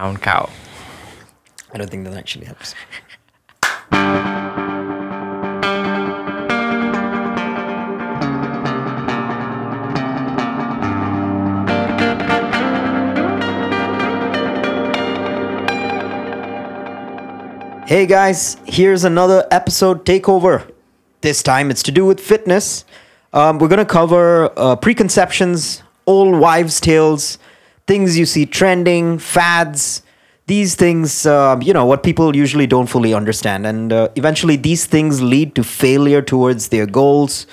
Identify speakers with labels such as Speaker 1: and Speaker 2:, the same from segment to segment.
Speaker 1: Brown cow.
Speaker 2: I don't think that actually helps. Hey guys, here's another episode takeover. This time it's to do with fitness. Um, we're going to cover uh, preconceptions, old wives' tales, things you see trending, fads, these things, uh, you know, what people usually don't fully understand. And uh, eventually, these things lead to failure towards their goals,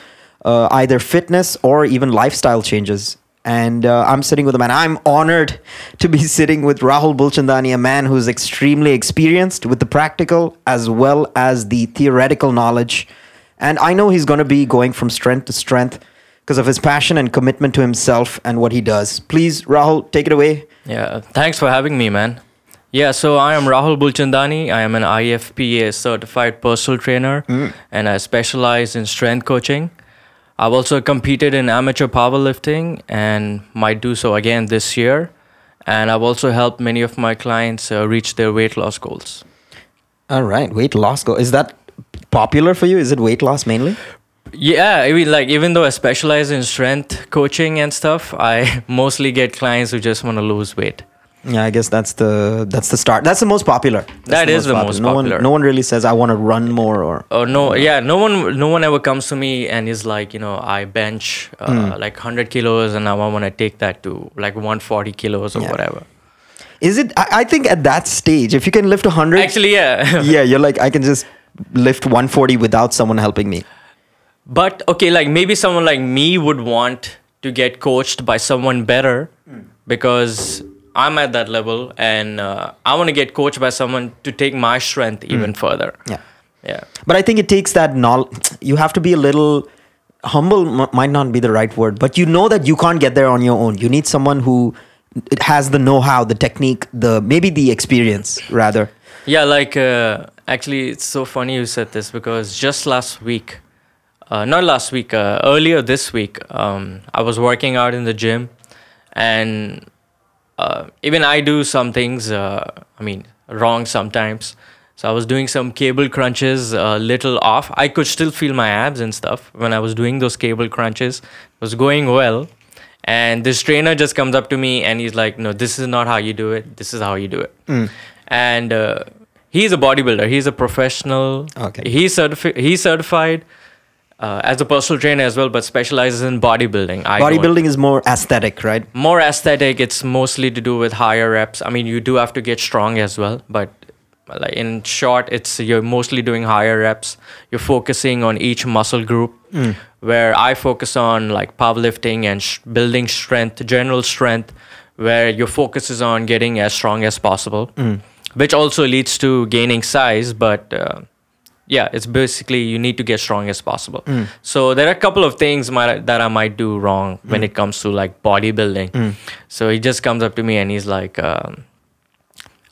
Speaker 2: uh, either fitness or even lifestyle changes. And uh, I'm sitting with a man. I'm honored to be sitting with Rahul Bulchandani, a man who's extremely experienced with the practical as well as the theoretical knowledge. And I know he's going to be going from strength to strength because of his passion and commitment to himself and what he does. Please, Rahul, take it away.
Speaker 1: Yeah, thanks for having me, man. Yeah, so I am Rahul Bulchandani. I am an IFPA certified personal trainer and I specialize in strength coaching. I've also competed in amateur powerlifting and might do so again this year. And I've also helped many of my clients uh, reach their weight loss goals.
Speaker 2: All right, weight loss goal. Is that popular for you? Is it weight loss mainly?
Speaker 1: Yeah, I mean, like even though I specialize in strength coaching and stuff, I mostly get clients who just want to lose weight.
Speaker 2: Yeah, I guess that's the that's the start. That's the most popular. That's
Speaker 1: That is the most
Speaker 2: No
Speaker 1: popular.
Speaker 2: one, no one really says I want to run more or.
Speaker 1: Oh no, yeah, no one, no one ever comes to me and is like, you know, I bench uh,
Speaker 2: Hmm.
Speaker 1: like hundred kilos and now I want to take that to like one forty kilos or
Speaker 2: Yeah.
Speaker 1: whatever.
Speaker 2: Is it? I, I think at that stage, if you can lift hundred,
Speaker 1: Actually, yeah,
Speaker 2: yeah, you're like I can just lift 140 without someone helping me.
Speaker 1: But okay, like maybe someone like me would want to get coached by someone better because I'm at that level and uh, I want to get coached by someone to take my strength even further.
Speaker 2: Hmm. Yeah.
Speaker 1: Yeah.
Speaker 2: But I think it takes that knowledge. You have to be a little humble. M- might not be the right word, but you know that you can't get there on your own. You need someone who has the know-how, the technique, the maybe the experience rather.
Speaker 1: Yeah, like uh, actually, it's so funny you said this because just last week, uh, not last week, uh, earlier this week, um, I was working out in the gym, and uh, even I do some things. Uh, I mean, wrong sometimes. So I was doing some cable crunches, a little off. I could still feel my abs and stuff when I was doing those cable crunches. It was going well, and this trainer just comes up to me and he's like, "No, this is not how you do it. This is how you do it." And uh, he's a bodybuilder. He's a professional.
Speaker 2: Okay.
Speaker 1: He's certified. He's certified uh, as a personal trainer as well, but specializes in bodybuilding. I don't.
Speaker 2: Bodybuilding is more aesthetic, right?
Speaker 1: More aesthetic. It's mostly to do with higher reps. I mean, you do have to get strong as well, but like in short, it's you're mostly doing higher reps. You're focusing on each muscle group. Where I focus on like powerlifting and sh- building strength, general strength, where your focus is on getting as strong as possible, which also leads to gaining size. But uh, yeah, it's basically you need to get strong as possible. So there are a couple of things might, that I might do wrong when it comes to like bodybuilding. So he just comes up to me and he's like, um,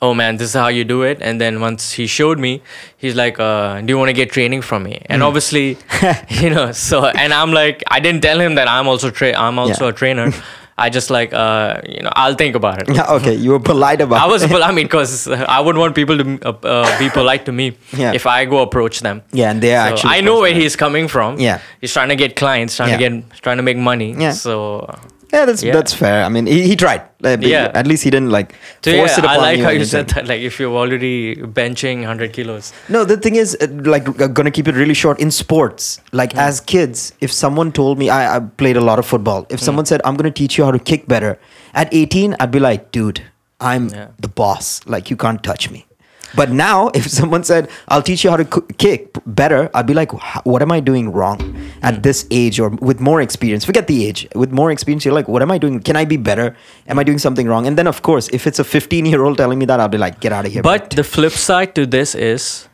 Speaker 1: "Oh man, this is how you do it." And then once he showed me, he's like, uh, "Do you want to get training from me?" And obviously, you know, so and I'm like, I didn't tell him that I'm also tra- I'm also
Speaker 2: Yeah.
Speaker 1: a trainer. I just like, uh, you know, I'll think about it.
Speaker 2: Yeah, okay, you were polite about
Speaker 1: I was,
Speaker 2: it.
Speaker 1: I mean, because I would want people to uh, uh, be polite to me
Speaker 2: Yeah.
Speaker 1: if I go approach them.
Speaker 2: Yeah, and they are
Speaker 1: So
Speaker 2: actually
Speaker 1: I know where
Speaker 2: personal.
Speaker 1: he's coming from.
Speaker 2: Yeah.
Speaker 1: he's trying to get clients, trying
Speaker 2: Yeah.
Speaker 1: to get, trying to make money.
Speaker 2: Yeah.
Speaker 1: So,
Speaker 2: Yeah, that's
Speaker 1: Yeah.
Speaker 2: that's fair. I mean, he, he tried. Uh,
Speaker 1: Yeah.
Speaker 2: At least he didn't like
Speaker 1: so
Speaker 2: force
Speaker 1: yeah,
Speaker 2: it
Speaker 1: I
Speaker 2: upon
Speaker 1: like
Speaker 2: you
Speaker 1: how you said that. Like, if you're already benching 100 kilos.
Speaker 2: No, the thing is, uh, like, gonna keep it really short. In sports, like
Speaker 1: Hmm.
Speaker 2: as kids, if someone told me I, I played a lot of football, if someone said I'm gonna teach you how to kick better, at 18, I'd be like, dude, I'm
Speaker 1: Yeah.
Speaker 2: the boss. Like, you can't touch me. But now, if someone said I'll teach you how to kick better, I'd be like, what am I doing wrong at mm. this age or with more experience? Forget the age. With more experience, you're like, what am I doing? Can I be better? Am I doing something wrong? And then, of course, if it's a 15 year old telling me that, I'll be like, get out of here.
Speaker 1: But the flip side to this is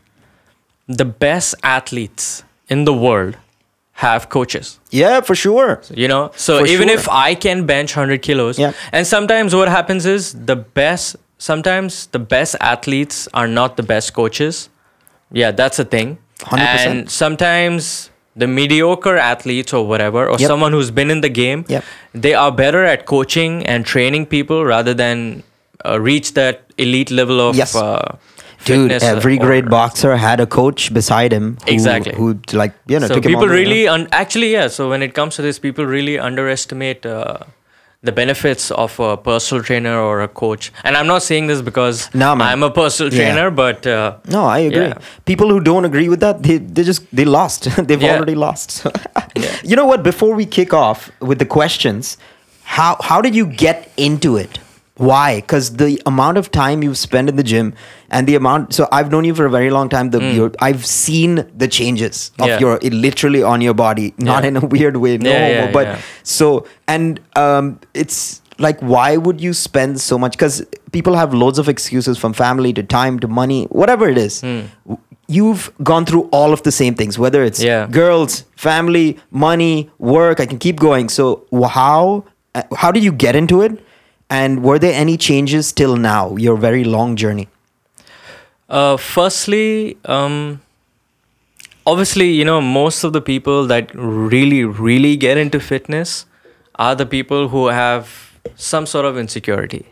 Speaker 1: the best athletes in the world have coaches.
Speaker 2: yeah, for sure.
Speaker 1: you know so
Speaker 2: For
Speaker 1: even
Speaker 2: sure.
Speaker 1: if i can bench 100 kilos
Speaker 2: Yeah.
Speaker 1: and sometimes what happens is the best sometimes the best athletes are not the best coaches yeah that's a thing
Speaker 2: 100%.
Speaker 1: and sometimes the mediocre athletes or whatever or
Speaker 2: Yep.
Speaker 1: someone who's been in the game
Speaker 2: Yep.
Speaker 1: they are better at coaching and training people rather than uh, reach that elite level of
Speaker 2: Yes.
Speaker 1: uh,
Speaker 2: Dude, every
Speaker 1: or-
Speaker 2: great boxer had a coach beside him. Who,
Speaker 1: Exactly.
Speaker 2: Who like you know
Speaker 1: so
Speaker 2: took him
Speaker 1: people
Speaker 2: on the- you know.
Speaker 1: really un- actually yeah so when it comes to this people really underestimate uh, the benefits of a personal trainer or a coach and i'm not saying this because
Speaker 2: No, man.
Speaker 1: i'm a personal
Speaker 2: Yeah.
Speaker 1: trainer but uh,
Speaker 2: No, I agree.
Speaker 1: Yeah.
Speaker 2: People who don't agree with that, they, they just they lost. They've
Speaker 1: Yeah.
Speaker 2: already lost. You know what? Before we kick off with the questions, how how did you get into it? Why? Because the amount of time you've spent in the gym and the amount. So I've known you for a very long time. The your, I've seen the changes of.
Speaker 1: Yeah.
Speaker 2: your it literally on your body, not
Speaker 1: Yeah.
Speaker 2: in a weird way. No,
Speaker 1: Yeah,
Speaker 2: but so and um, it's like why would you spend so much? Because people have loads of excuses from family to time to money, whatever it is. W- You've gone through all of the same things, whether it's
Speaker 1: Yeah.
Speaker 2: girls, family, money, work. I can keep going. So how uh, how did you get into it? And were there any changes till now? Your very long journey.
Speaker 1: Uh, firstly, um, obviously, you know, most of the people that really, really get into fitness are the people who have some sort of insecurity.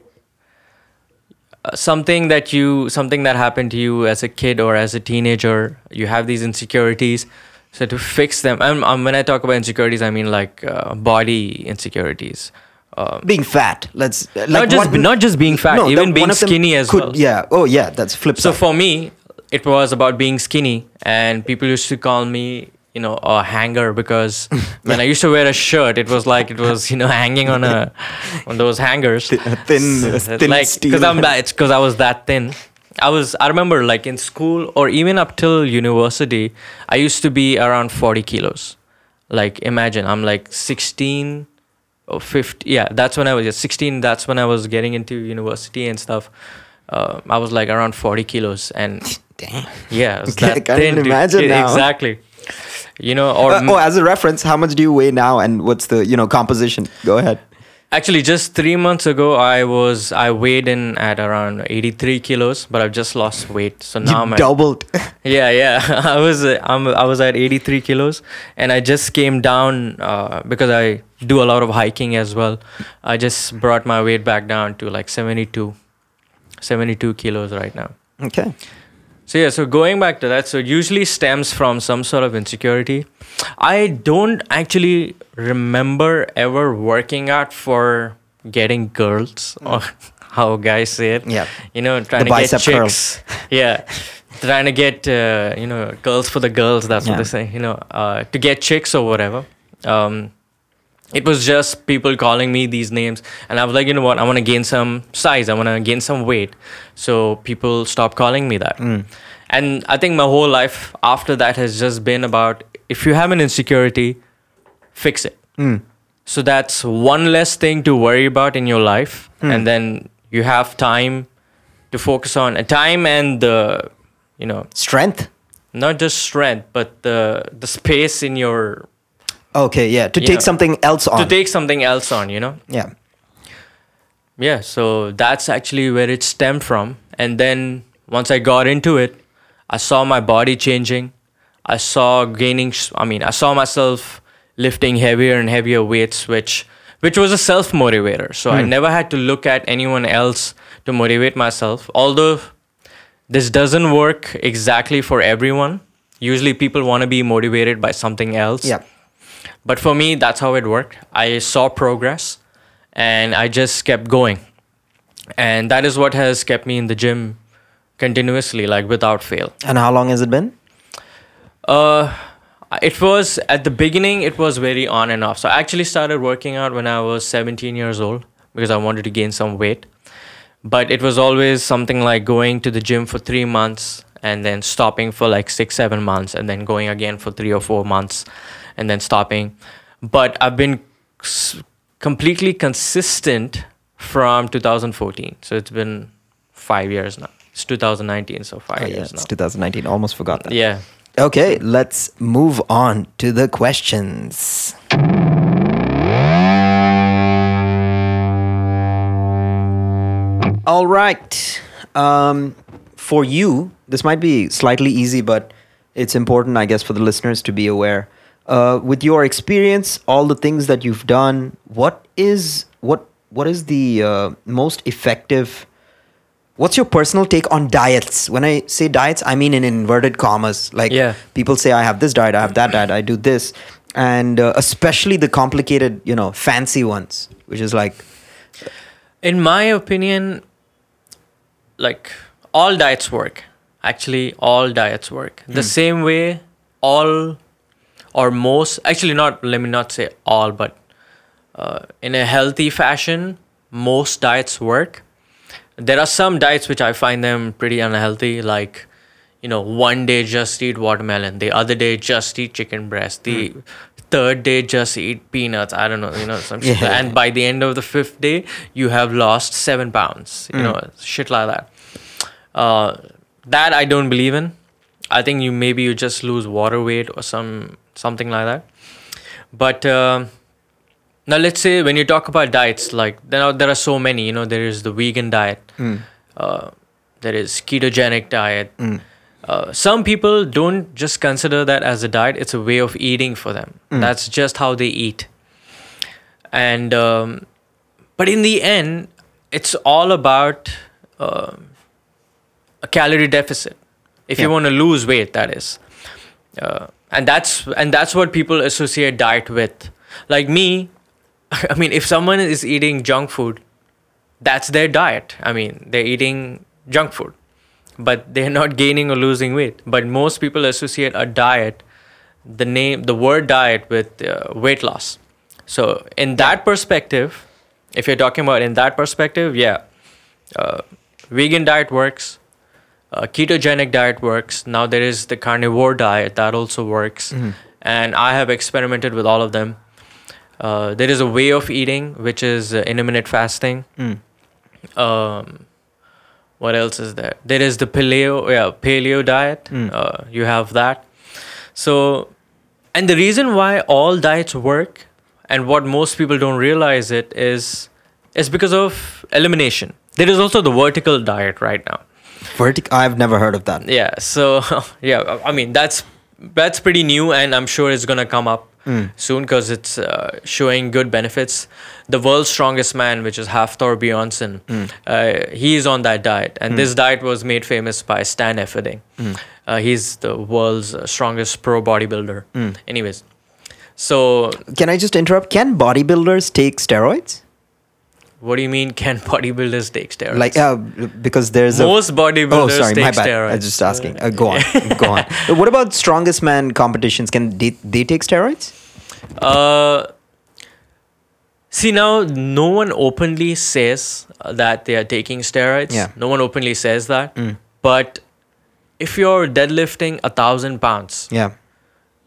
Speaker 1: Uh, something that you, something that happened to you as a kid or as a teenager, you have these insecurities. So to fix them, and when I talk about insecurities, I mean like uh, body insecurities. Um,
Speaker 2: Being fat. Let's uh, like
Speaker 1: not just
Speaker 2: what-
Speaker 1: not just being fat,
Speaker 2: No,
Speaker 1: even being
Speaker 2: one of them
Speaker 1: skinny as
Speaker 2: could-
Speaker 1: well.
Speaker 2: Yeah. Oh, yeah. That's flip
Speaker 1: So
Speaker 2: side.
Speaker 1: for me, it was about being skinny, and people used to call me, you know, a hanger because when I used to wear a shirt, it was like it was, you know, hanging on a on those hangers.
Speaker 2: Thi- thin-
Speaker 1: So,
Speaker 2: thin
Speaker 1: like because I'm that. It's because I was that thin. I was. I remember like in school or even up till university, I used to be around forty kilos. Like imagine I'm like sixteen or 50 yeah that's when i was 16 that's when i was getting into university and stuff uh, i was like around 40 kilos and
Speaker 2: Damn.
Speaker 1: yeah was
Speaker 2: Okay, I can't
Speaker 1: thin, dude.
Speaker 2: imagine
Speaker 1: Yeah,
Speaker 2: now.
Speaker 1: exactly you know or
Speaker 2: Uh, oh, as a reference, how much do you weigh now, and what's the you know composition? Go ahead.
Speaker 1: Actually just three months ago i was i weighed in at around 83 kilos but i've just lost weight so now
Speaker 2: you
Speaker 1: i'm at,
Speaker 2: doubled.
Speaker 1: yeah yeah i was I'm, i was at 83 kilos and i just came down uh, because i do a lot of hiking as well i just brought my weight back down to like 72 72 kilos right now
Speaker 2: okay.
Speaker 1: So yeah so going back to that so it usually stems from some sort of insecurity. I don't actually remember ever working out for getting girls or how guys say it.
Speaker 2: Yeah.
Speaker 1: you know trying
Speaker 2: The
Speaker 1: to get chicks. yeah. Trying to get uh, you know girls for the girls that's
Speaker 2: Yeah.
Speaker 1: what they say you know uh, to get chicks or whatever. Um, it was just people calling me these names and i was like you know what i want to gain some size i want to gain some weight so people stopped calling me that
Speaker 2: Mm.
Speaker 1: and i think my whole life after that has just been about if you have an insecurity fix it
Speaker 2: Mm.
Speaker 1: so that's one less thing to worry about in your life
Speaker 2: Hmm.
Speaker 1: and then you have time to focus on a time and the you know
Speaker 2: Strength.
Speaker 1: not just strength but the the space in your
Speaker 2: Okay. Yeah. To
Speaker 1: Yeah.
Speaker 2: take something else on.
Speaker 1: to take something else on you know
Speaker 2: yeah.
Speaker 1: yeah so that's actually where it stemmed from and then once i got into it i saw my body changing i saw gaining I mean i saw myself lifting heavier and heavier weights which which was a self motivator so i hmm. never had to look at anyone else to motivate myself although this doesn't work exactly for everyone usually people want to be motivated by something else
Speaker 2: Yeah.
Speaker 1: But for me, that's how it worked. I saw progress and I just kept going. And that is what has kept me in the gym continuously, like without fail.
Speaker 2: And how long has it been?
Speaker 1: Uh, it was at the beginning, it was very on and off. So I actually started working out when I was 17 years old because I wanted to gain some weight. But it was always something like going to the gym for three months and then stopping for like six, seven months and then going again for three or four months and then stopping. But I've been completely consistent from 2014. So it's been five years now. It's 2019, so five
Speaker 2: Oh, yeah,
Speaker 1: years
Speaker 2: it's
Speaker 1: now.
Speaker 2: 2019. Almost forgot that.
Speaker 1: Yeah.
Speaker 2: Okay, let's move on to the questions. All right. Um, for you, this might be slightly easy, but it's important, I guess, for the listeners to be aware. Uh, with your experience, all the things that you've done, what is what what is the uh, most effective what's your personal take on diets? When I say diets, I mean in inverted commas. Like
Speaker 1: Yeah.
Speaker 2: people say, I have this diet, I have that diet, I do this, and uh, especially the complicated, you know, fancy ones, which is like,
Speaker 1: In my opinion, like all diets work. Actually, all diets work. The same way all or most, actually, not, let me not say all, but uh, in a healthy fashion, most diets work. There are some diets which I find them pretty unhealthy, like, you know, one day just eat watermelon, the other day just eat chicken breast, the third day just eat peanuts. I don't know, you know, some shit.
Speaker 2: Yeah.
Speaker 1: And by the end of the fifth day, you have lost seven pounds, you know, shit like that. Uh, that I don't believe in. I think you maybe you just lose water weight or some something like that. But uh, now let's say when you talk about diets, like there are, there are so many. You know, there is the vegan diet. Uh, there is ketogenic diet. Uh, some people don't just consider that as a diet; it's a way of eating for them. That's just how they eat. And um, but in the end, it's all about um a calorie deficit. If you want to lose weight, that is, uh, and that's and that's what people associate diet with. Like me, I mean, if someone is eating junk food, that's their diet. I mean, they're eating junk food, but they're not gaining or losing weight. But most people associate a diet, the name, the word diet, with uh, weight loss. So, in that perspective, if you're talking about in that perspective, yeah, uh, vegan diet works. Uh, ketogenic diet works. Now there is the carnivore diet that also works, and I have experimented with all of them. Uh, there is a way of eating which is uh, intermittent fasting. Um, what else is there? There is the paleo, yeah, paleo diet. Uh, you have that. So, and the reason why all diets work, and what most people don't realize it is, is because of elimination. There is also the vertical diet right now.
Speaker 2: Vertic. I've never heard of that.
Speaker 1: Yeah. So yeah, I mean that's that's pretty new, and I'm sure it's gonna come up soon because it's uh, showing good benefits. The world's strongest man, which is Hafthor Bjornsson, uh, he's on that diet, and this diet was made famous by Stan Efferding. Uh, he's the world's uh, strongest pro bodybuilder. Anyways, so
Speaker 2: Can I just interrupt? Can bodybuilders take steroids?
Speaker 1: What do you mean? Can bodybuilders take steroids?
Speaker 2: Like, uh, because there's a
Speaker 1: most bodybuilders
Speaker 2: Oh, sorry,
Speaker 1: take
Speaker 2: my bad.
Speaker 1: steroids.
Speaker 2: I was just asking. Uh, go on, go on. What about strongest man competitions? Can they, they take steroids?
Speaker 1: Uh, see now, no one openly says that they are taking steroids.
Speaker 2: Yeah.
Speaker 1: No one openly says that. But if you're deadlifting a thousand pounds,
Speaker 2: Yeah.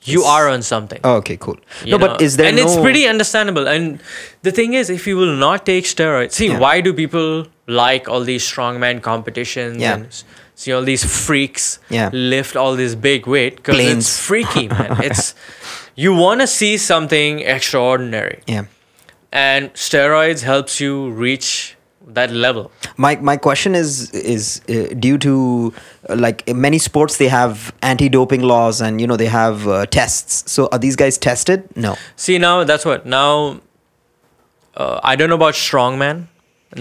Speaker 1: You are on something.
Speaker 2: Oh, okay, cool.
Speaker 1: you
Speaker 2: no,
Speaker 1: know?
Speaker 2: but is there
Speaker 1: and
Speaker 2: no?
Speaker 1: it's pretty understandable. And the thing is, if you will not take steroids, see
Speaker 2: Yeah.
Speaker 1: why do people like all these strongman competitions
Speaker 2: Yeah.
Speaker 1: and see all these freaks
Speaker 2: Yeah.
Speaker 1: lift all this big weight? Because it's freaky, man. It's you want to see something extraordinary
Speaker 2: yeah.
Speaker 1: and steroids helps you reach that level
Speaker 2: My my question is is uh, due to uh, like in many sports they have anti-doping laws and you know they have uh, tests. So are these guys tested? No.
Speaker 1: see now that's what now uh, i don't know about strongman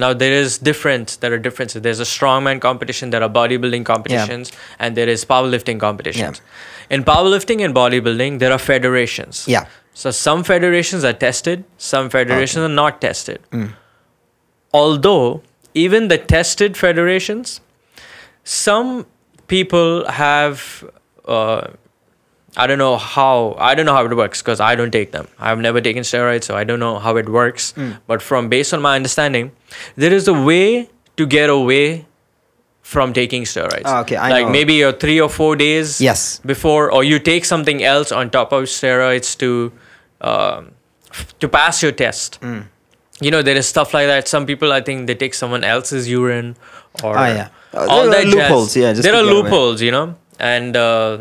Speaker 1: now there is difference there are differences there's a strongman competition there are bodybuilding competitions and there is powerlifting competitions in powerlifting and bodybuilding there are federations
Speaker 2: Yeah.
Speaker 1: so some federations are tested some federations are not tested
Speaker 2: Mm.
Speaker 1: Although even the tested federations some people have uh, i don't know how i don't know how it works because i don't take them i've never taken steroids so i don't know how it works
Speaker 2: Mm.
Speaker 1: but from based on my understanding there is a way to get away from taking steroids
Speaker 2: Ah, okay, I
Speaker 1: like
Speaker 2: know.
Speaker 1: maybe you're three or four days
Speaker 2: Yes.
Speaker 1: before or you take something else on top of steroids to um, to pass your test
Speaker 2: Mm.
Speaker 1: You know there is stuff like that some people i think they take someone else's urine or
Speaker 2: Ah, yeah. Uh,
Speaker 1: all that
Speaker 2: loopholes, yeah, just
Speaker 1: there are
Speaker 2: get away.
Speaker 1: loopholes you know and uh,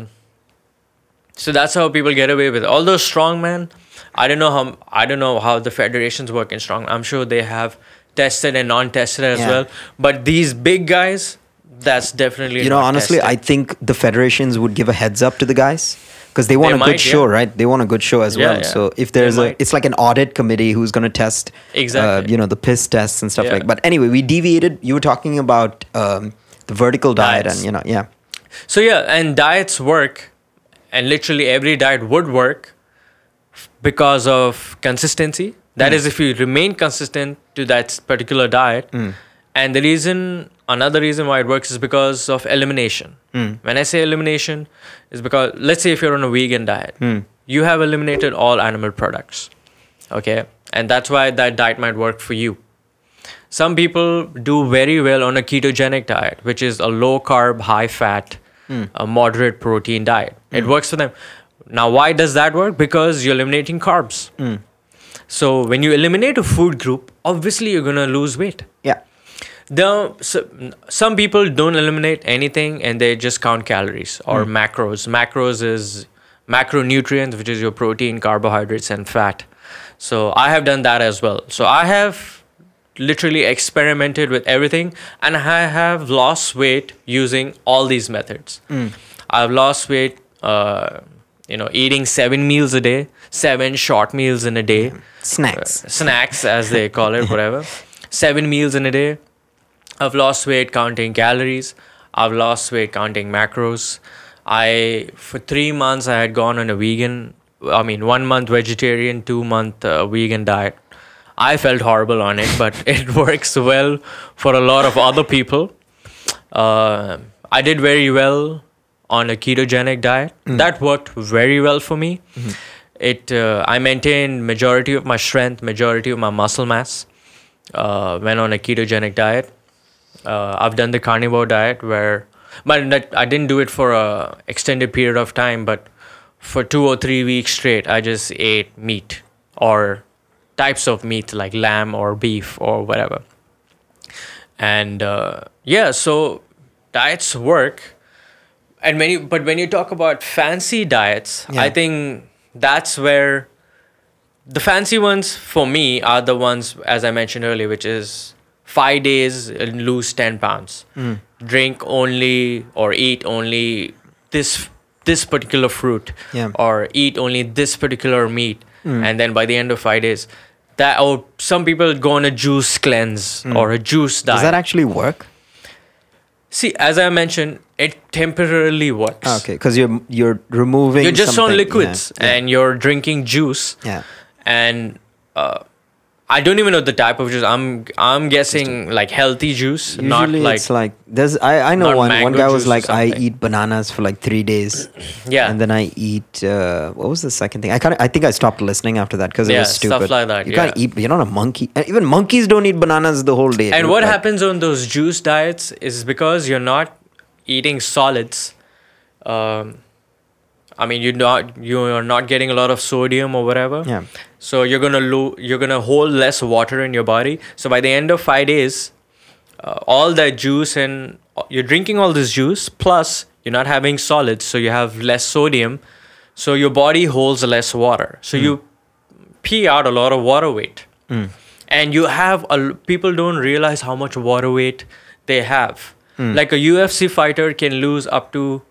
Speaker 1: so that's how people get away with it although strongman i don't know how i don't know how the federations work in strong i'm sure they have tested and non-tested as
Speaker 2: Yeah.
Speaker 1: well but these big guys that's definitely
Speaker 2: You know, honestly,
Speaker 1: tested.
Speaker 2: I think the federations would give a heads up to the guys because they want
Speaker 1: They
Speaker 2: a
Speaker 1: might,
Speaker 2: good show,
Speaker 1: yeah.
Speaker 2: right? They want a good show as
Speaker 1: Yeah,
Speaker 2: well.
Speaker 1: yeah.
Speaker 2: So if
Speaker 1: They
Speaker 2: there's a,
Speaker 1: might.
Speaker 2: it's like an audit committee who's going to test,
Speaker 1: Exactly.
Speaker 2: uh, you know, the piss tests and stuff like. But anyway, we deviated. You were talking about um, the vertical diet,
Speaker 1: Diets.
Speaker 2: and you know, yeah,
Speaker 1: So yeah, and diets work, and literally every diet would work because of consistency. That is, if you remain consistent to that particular diet. And the reason, another reason why it works is because of elimination. Hmm. When I say elimination, is because let's say if you're on a vegan diet, hmm. you have eliminated all animal products. Okay, and that's why that diet might work for you. Some people do very well on a ketogenic diet, which is a low carb, high fat, hmm. a moderate protein diet. It works for them. Now, why does that work? Because you're eliminating carbs. So, when you eliminate a food group, obviously you're going to lose weight.
Speaker 2: yeah,
Speaker 1: The, so, some people don't eliminate anything and they just count calories or hmm. macros. Macros is macronutrients, which is your protein, carbohydrates, and fat. So I have done that as well. So I have literally experimented with everything and I have lost weight using all these methods. Hmm. I've lost weight, uh, you know, eating seven meals a day, seven short meals in a day hmm.
Speaker 2: snacks.
Speaker 1: Uh, snacks as they call it whatever seven meals in a day i've lost weight counting calories. I've lost weight counting macros. I for three months i had gone on a vegan i mean one month vegetarian two month uh, vegan diet. I felt horrible on it but it works well for a lot of other people. Uh, i did very well on a ketogenic diet. That worked very well for me. It uh, i maintained majority of my strength majority of my muscle mass uh, went on a ketogenic diet uh, i've done the carnivore diet where but i didn't do it for a extended period of time but for two or three weeks straight i just ate meat or types of meat like lamb or beef or whatever and uh, yeah so diets work and when you but when you talk about fancy diets
Speaker 2: Yeah.
Speaker 1: i think that's where the fancy ones for me are the ones as i mentioned earlier which is five days and lose 10 pounds
Speaker 2: Hmm.
Speaker 1: drink only or eat only this this particular fruit
Speaker 2: Yeah.
Speaker 1: Or eat only this particular meat and then by the end of five days that or some people go on a juice cleanse or a juice diet.
Speaker 2: Does that actually work?
Speaker 1: see as i mentioned it temporarily works
Speaker 2: Ah, Okay, because you're you're removing.
Speaker 1: you're just on liquids
Speaker 2: yeah, yeah,
Speaker 1: and you're drinking juice
Speaker 2: yeah.
Speaker 1: and uh, I don't even know the type of juice. I'm I'm guessing like healthy juice,
Speaker 2: Usually
Speaker 1: not like,
Speaker 2: it's like there's I, I know one one guy was like I eat bananas for like three days
Speaker 1: yeah.
Speaker 2: and then I eat uh, what was the second thing I kind I think I stopped listening after that because it
Speaker 1: Yeah,
Speaker 2: was
Speaker 1: stuff
Speaker 2: stupid
Speaker 1: like that,
Speaker 2: You can't eat. You're not a monkey and even monkeys don't eat bananas the whole day
Speaker 1: and what
Speaker 2: Like,
Speaker 1: happens on those juice diets is because you're not eating solids. Um, I mean, you're not you're not getting a lot of sodium or whatever.
Speaker 2: yeah
Speaker 1: So you're gonna lo- you're gonna hold less water in your body. So by the end of five days, uh, all that juice and uh, you're drinking all this juice plus you're not having solids, so you have less sodium. So your body holds less water. So hmm. you pee out a lot of water weight, hmm. and you have a people don't realize how much water weight they have. Hmm. Like a UFC fighter can lose up to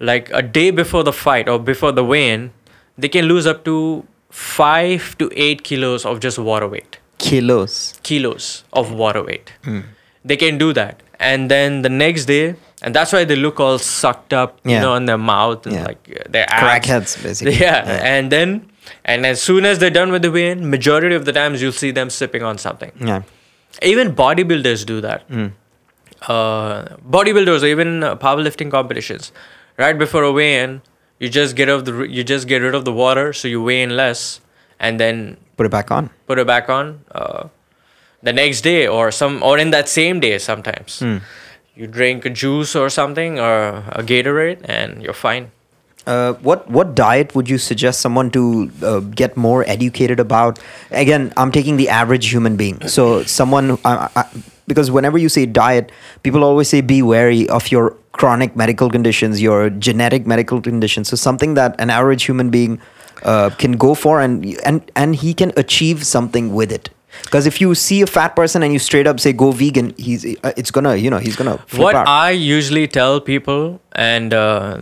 Speaker 1: like a day before the fight or before the weigh-in, they can lose up to five to eight kilos of just water weight.
Speaker 2: kilos
Speaker 1: Kilos of water weight. They can do that. And then the next day, and that's why they look all sucked up, you know, in their mouth and
Speaker 2: Yeah.
Speaker 1: like their abs.
Speaker 2: crackheads basically
Speaker 1: Yeah. And then, and as soon as they're done with the weigh-in, majority of the times you'll see them sipping on something.
Speaker 2: yeah
Speaker 1: Even bodybuilders do that.
Speaker 2: Mm.
Speaker 1: Uh, bodybuilders, or even powerlifting competitions, right before a weigh-in, you just get of the you just get rid of the water, so you weigh in less, and then
Speaker 2: put it back on
Speaker 1: put it back on uh, the next day or some or in that same day sometimes.
Speaker 2: Hmm.
Speaker 1: You drink a juice or something or a Gatorade, and you're fine.
Speaker 2: Uh, what what diet would you suggest someone to uh, get more educated about? Again, I'm taking the average human being. So someone, uh, uh, because whenever you say diet, people always say be wary of your chronic medical conditions, your genetic medical conditions. So something that an average human being uh, can go for, and and and he can achieve something with it. Because if you see a fat person and you straight up say go vegan, he's uh, it's gonna you know he's gonna
Speaker 1: what
Speaker 2: out.
Speaker 1: I usually tell people, and uh,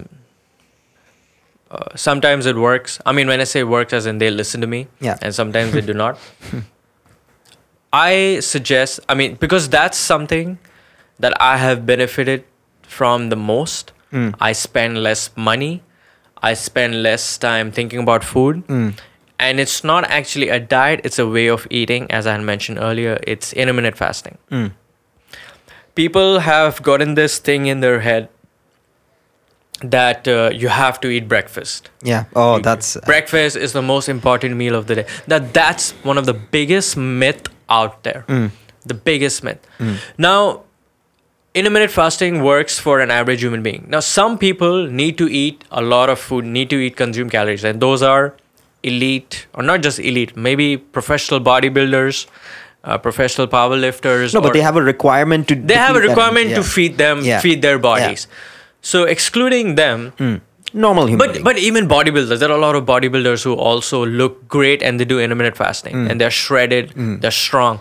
Speaker 1: Uh, sometimes it works. I mean, when I say works, as in they listen to me.
Speaker 2: Yeah.
Speaker 1: And sometimes they do not. I suggest. I mean, because that's something that I have benefited from the most.
Speaker 2: Mm.
Speaker 1: I spend less money. I spend less time thinking about food.
Speaker 2: Mm.
Speaker 1: And it's not actually a diet, it's a way of eating. As I had mentioned earlier, it's intermittent fasting.
Speaker 2: Mm.
Speaker 1: People have gotten this thing in their head that uh, you have to eat breakfast.
Speaker 2: Yeah. Oh,
Speaker 1: You-
Speaker 2: that's
Speaker 1: breakfast is the most important meal of the day. That that's one of the biggest myth out there.
Speaker 2: Mm.
Speaker 1: The biggest myth.
Speaker 2: Mm.
Speaker 1: Now, intermittent fasting works for an average human being. Now, some people need to eat a lot of food, need to eat consume calories, and those are elite or not just elite, maybe professional bodybuilders, uh, professional powerlifters.
Speaker 2: no, but they have a requirement to.
Speaker 1: they have a requirement to feed them,
Speaker 2: Yeah.
Speaker 1: feed their
Speaker 2: Yeah.
Speaker 1: bodies. So excluding them,
Speaker 2: Mm. Normal human.
Speaker 1: but
Speaker 2: being.
Speaker 1: but even bodybuilders, there are a lot of bodybuilders who also look great and they do intermittent fasting
Speaker 2: Mm.
Speaker 1: and they're shredded, they're strong.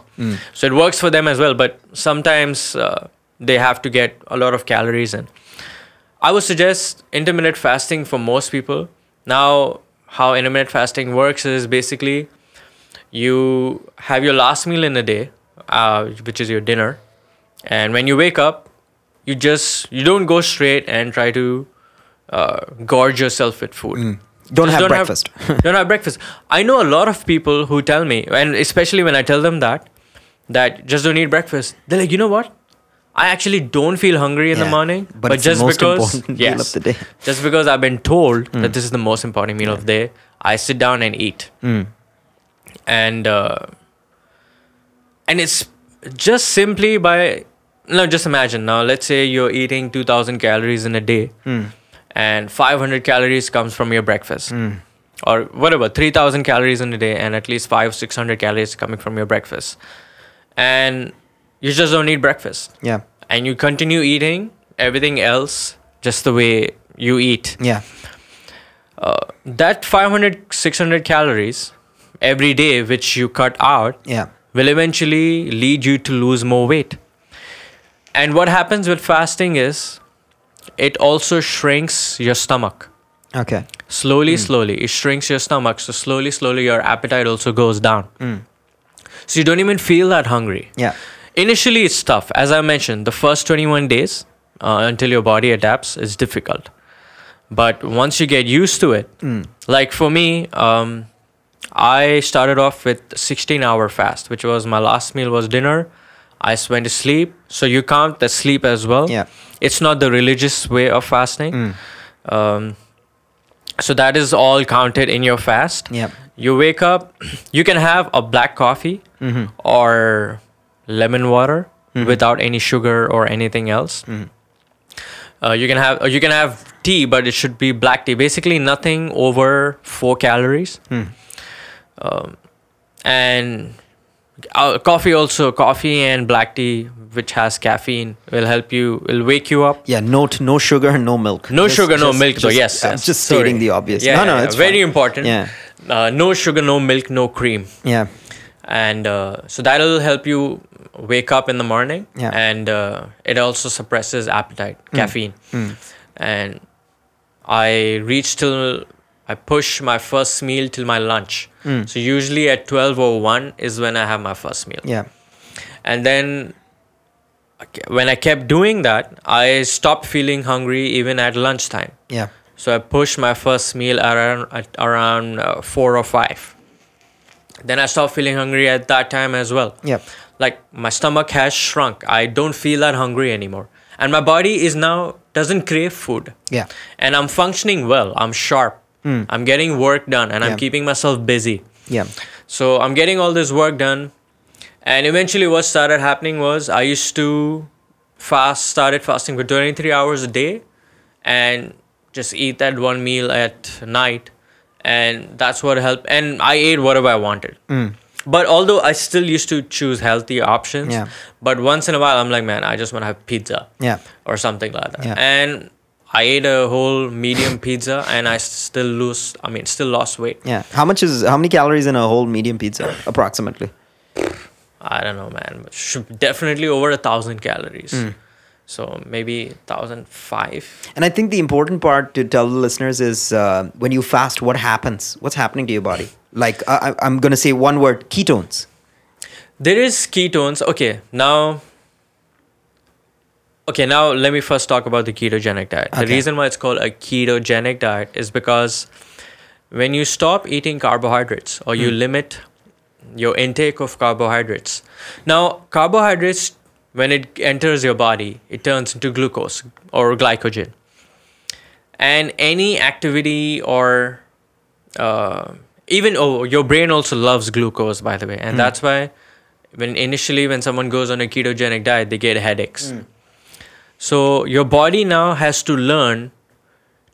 Speaker 1: So it works for them as well. But sometimes uh, they have to get a lot of calories in. I would suggest intermittent fasting for most people. Now, how intermittent fasting works is basically you have your last meal in a day, uh, which is your dinner, and when you wake up, you just you don't go straight and try to uh, gorge yourself with food.
Speaker 2: Mm. don't
Speaker 1: Just
Speaker 2: have breakfast.
Speaker 1: don't have breakfast. I know a lot of people who tell me, and especially when I tell them that, that just don't eat breakfast. They're like, you know what? I actually don't feel hungry in the morning,
Speaker 2: but
Speaker 1: but, just because
Speaker 2: important meal of
Speaker 1: yes, just because I've been told
Speaker 2: Mm.
Speaker 1: that this is the most important meal of the day, I sit down and eat,
Speaker 2: Mm.
Speaker 1: and uh, and it's just simply by no, just imagine now. Let's say you're eating two thousand calories in a day,
Speaker 2: Mm.
Speaker 1: and five hundred calories comes from your breakfast
Speaker 2: Mm.
Speaker 1: or whatever 3000 calories in a day and at least 5 600 calories coming from your breakfast and you just don't eat breakfast
Speaker 2: Yeah.
Speaker 1: and you continue eating everything else just the way you eat
Speaker 2: Yeah.
Speaker 1: uh, that 500 600 calories every day which you cut out
Speaker 2: Yeah.
Speaker 1: will eventually lead you to lose more weight and what happens with fasting is it also shrinks your stomach
Speaker 2: Okay.
Speaker 1: slowly
Speaker 2: Hmm.
Speaker 1: slowly it shrinks your stomach so slowly slowly your appetite also goes down
Speaker 2: Mm.
Speaker 1: so you don't even feel that hungry
Speaker 2: Yeah.
Speaker 1: Initially it's tough as i mentioned the first 21 days uh, until your body adapts is difficult but once you get used to it
Speaker 2: Mm.
Speaker 1: like for me um, i started off with 16 hour fast which was my last meal was dinner i went to sleep so you count the sleep as well
Speaker 2: Yeah.
Speaker 1: it's not the religious way of fasting
Speaker 2: Mm.
Speaker 1: um, so that is all counted in your fast.
Speaker 2: Yeah.
Speaker 1: You wake up, you can have a black coffee
Speaker 2: Mm-hmm.
Speaker 1: or lemon water
Speaker 2: Mhm.
Speaker 1: without any sugar or anything else.
Speaker 2: Mhm.
Speaker 1: Uh, you can have you can have tea, but it should be black tea. Basically, nothing over four calories.
Speaker 2: Mm.
Speaker 1: Um, and uh, coffee also coffee and black tea, which has caffeine, will help you. Will wake you up.
Speaker 2: Yeah. No. T- no sugar. No milk.
Speaker 1: No
Speaker 2: Just-
Speaker 1: sugar, no
Speaker 2: just-
Speaker 1: milk. though. yes,
Speaker 2: I'm
Speaker 1: yes.
Speaker 2: just
Speaker 1: Sorry.
Speaker 2: stating the obvious.
Speaker 1: Yeah,
Speaker 2: no.
Speaker 1: yeah,
Speaker 2: No.
Speaker 1: yeah.
Speaker 2: It's
Speaker 1: very
Speaker 2: fine.
Speaker 1: important.
Speaker 2: Yeah.
Speaker 1: Uh, no sugar, no milk, no cream,
Speaker 2: Yeah.
Speaker 1: And uh, so that'll help you wake up in the morning.
Speaker 2: Yeah.
Speaker 1: And uh, it also suppresses appetite, caffeine,
Speaker 2: Mm.
Speaker 1: and I reach till I push my first meal till my lunch.
Speaker 2: Mm.
Speaker 1: So usually at twelve or one is when I have my first meal,
Speaker 2: Yeah.
Speaker 1: and then. When I kept doing that, I stopped feeling hungry even at lunchtime.
Speaker 2: Yeah.
Speaker 1: So I pushed my first meal around at around uh, four or five. Then I stopped feeling hungry at that time as well.
Speaker 2: Yeah.
Speaker 1: Like my stomach has shrunk. I don't feel that hungry anymore, and my body is now doesn't crave food,
Speaker 2: Yeah.
Speaker 1: and I'm functioning well. I'm sharp.
Speaker 2: Mm.
Speaker 1: I'm getting work done, and
Speaker 2: Yeah.
Speaker 1: I'm keeping myself busy.
Speaker 2: Yeah.
Speaker 1: So I'm getting all this work done. And eventually, what started happening was I used to fast, started fasting for 23 hours a day and just eat that one meal at night. And that's what helped. And I ate whatever I wanted.
Speaker 2: Mm.
Speaker 1: But although I still used to choose healthy options,
Speaker 2: Yeah.
Speaker 1: but once in a while, I'm like, man, I just want to have pizza
Speaker 2: Yeah.
Speaker 1: or something like that.
Speaker 2: Yeah.
Speaker 1: And I ate a whole medium pizza and I still lose, I mean, still lost weight.
Speaker 2: Yeah. How much is how many calories in a whole medium pizza approximately?
Speaker 1: I don't know, man. definitely over a thousand calories.
Speaker 2: Mm.
Speaker 1: So maybe thousand five.
Speaker 2: And I think the important part to tell the listeners is uh, when you fast, what happens? What's happening to your body? Like I, I'm going to say one word: ketones.
Speaker 1: There is ketones. Okay, now. Okay, now let me first talk about the ketogenic diet. The reason why it's called a ketogenic diet is because when you stop eating carbohydrates or you limit your intake of carbohydrates. Now, carbohydrates, when it enters your body, it turns into glucose or glycogen. And any activity or uh, even oh, your brain also loves glucose, by the way, and hmm. that's why when initially when someone goes on a ketogenic diet, they get headaches. Hmm. So your body now has to learn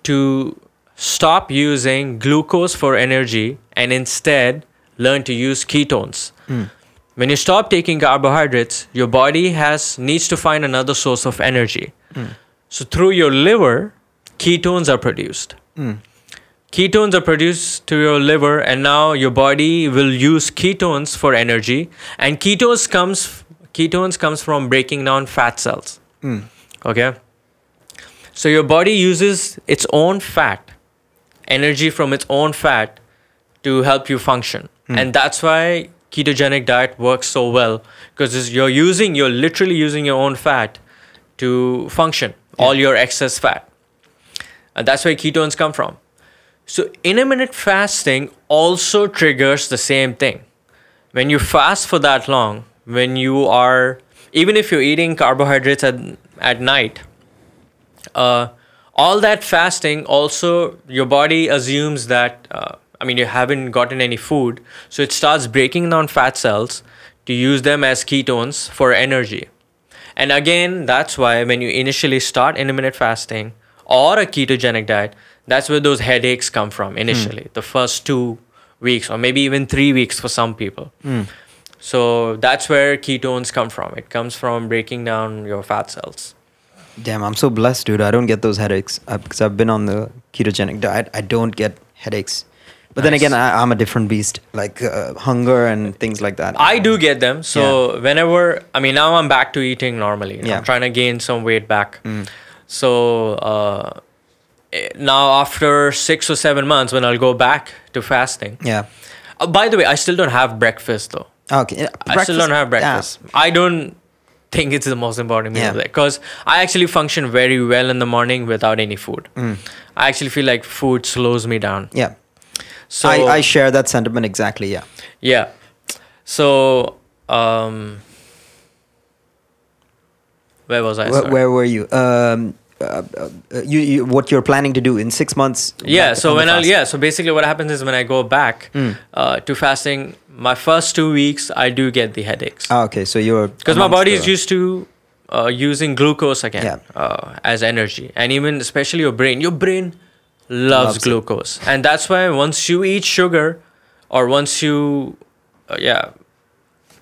Speaker 1: to stop using glucose for energy and instead learn to use ketones. Hmm. When you stop taking carbohydrates, your body has needs to find another source of energy. Hmm. So through your liver, ketones are produced. Hmm. Ketones are produced to your liver, and now your body will use ketones for energy. And ketones comes ketones comes from breaking down fat cells. Hmm. Okay. So your body uses its own fat, energy from its own fat, to help you function, and that's why ketogenic diet works so well because you're using you're literally using your own fat to function all your excess fat. And that's where ketones come from. So intermittent fasting also triggers the same thing. When you fast for that long when you are even if you're eating carbohydrates at, at night uh, all that fasting also your body assumes that uh, i mean you haven't gotten any food so it starts breaking down fat cells to use them as ketones for energy. And again that's why when you initially start intermittent fasting or a ketogenic diet that's where those headaches come from initially hmm. the first two weeks or maybe even three weeks for some people. Hmm. So that's where ketones come from. It comes from breaking down your fat cells.
Speaker 2: Damn, I'm so blessed, dude. I don't get those headaches. Because I've been on the ketogenic diet. I don't get headaches. But then again, I, I'm a different beast, like uh, hunger and things like that.
Speaker 1: I do get them. So whenever I mean now I'm back to eating normally. you know,
Speaker 2: Yeah.
Speaker 1: I'm trying to gain some weight back. So uh, eh, now after six or seven months, when I'll go back to fasting.
Speaker 2: Yeah.
Speaker 1: Uh, by the way, I still don't have breakfast though.
Speaker 2: Okay. yeah,
Speaker 1: I still don't have breakfast.
Speaker 2: yeah.
Speaker 1: breakfast. I don't think it's the most important meal
Speaker 2: Yeah.
Speaker 1: because I actually function very well in the morning without any food.
Speaker 2: Mm.
Speaker 1: I actually feel like food slows me down.
Speaker 2: Yeah.
Speaker 1: So
Speaker 2: I, I share that sentiment exactly. Yeah.
Speaker 1: Yeah. So, um, where was I?
Speaker 2: Where, where were you? Um, uh, uh, you, you what you're planning to do in six months?
Speaker 1: yeah. So when I yeah. So basically, what happens is when I go back
Speaker 2: Mm.
Speaker 1: uh, to fasting, my first two weeks I do get the headaches
Speaker 2: Ah, okay, so you're
Speaker 1: because my body is used to uh, using glucose again
Speaker 2: Yeah.
Speaker 1: uh, as energy, and even especially your brain. Your brain loves,
Speaker 2: Loves it.
Speaker 1: glucose, and that's why once you eat sugar, or once you, uh, yeah,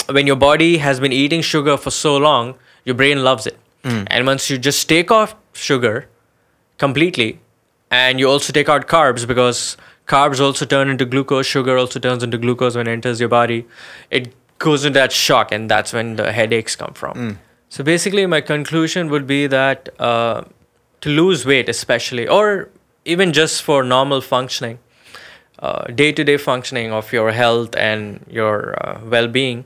Speaker 1: when your body has been eating sugar for so long, your brain loves it.
Speaker 2: Mm.
Speaker 1: And once you just take off sugar completely, and you also take out carbs because carbs also turn into glucose, sugar also turns into glucose when it enters your body, it goes into that shock, and that's when the headaches come from.
Speaker 2: Mm.
Speaker 1: So basically, my conclusion would be that uh, to lose weight, especially, or even just for normal functioning, day to day functioning of your health and your uh, well being,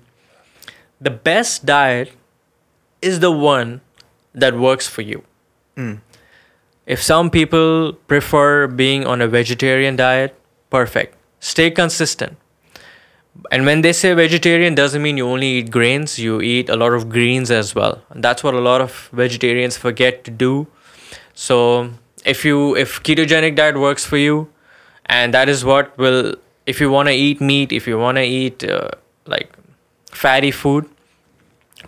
Speaker 1: the best diet is the one that works for you.
Speaker 2: Mm.
Speaker 1: If some people prefer being on a vegetarian diet, perfect. Stay consistent. And when they say vegetarian, doesn't mean you only eat grains, you eat a lot of greens as well. And that's what a lot of vegetarians forget to do. So if you if ketogenic diet works for you, and that is what will if you want to eat meat, if you want to eat uh, like fatty food,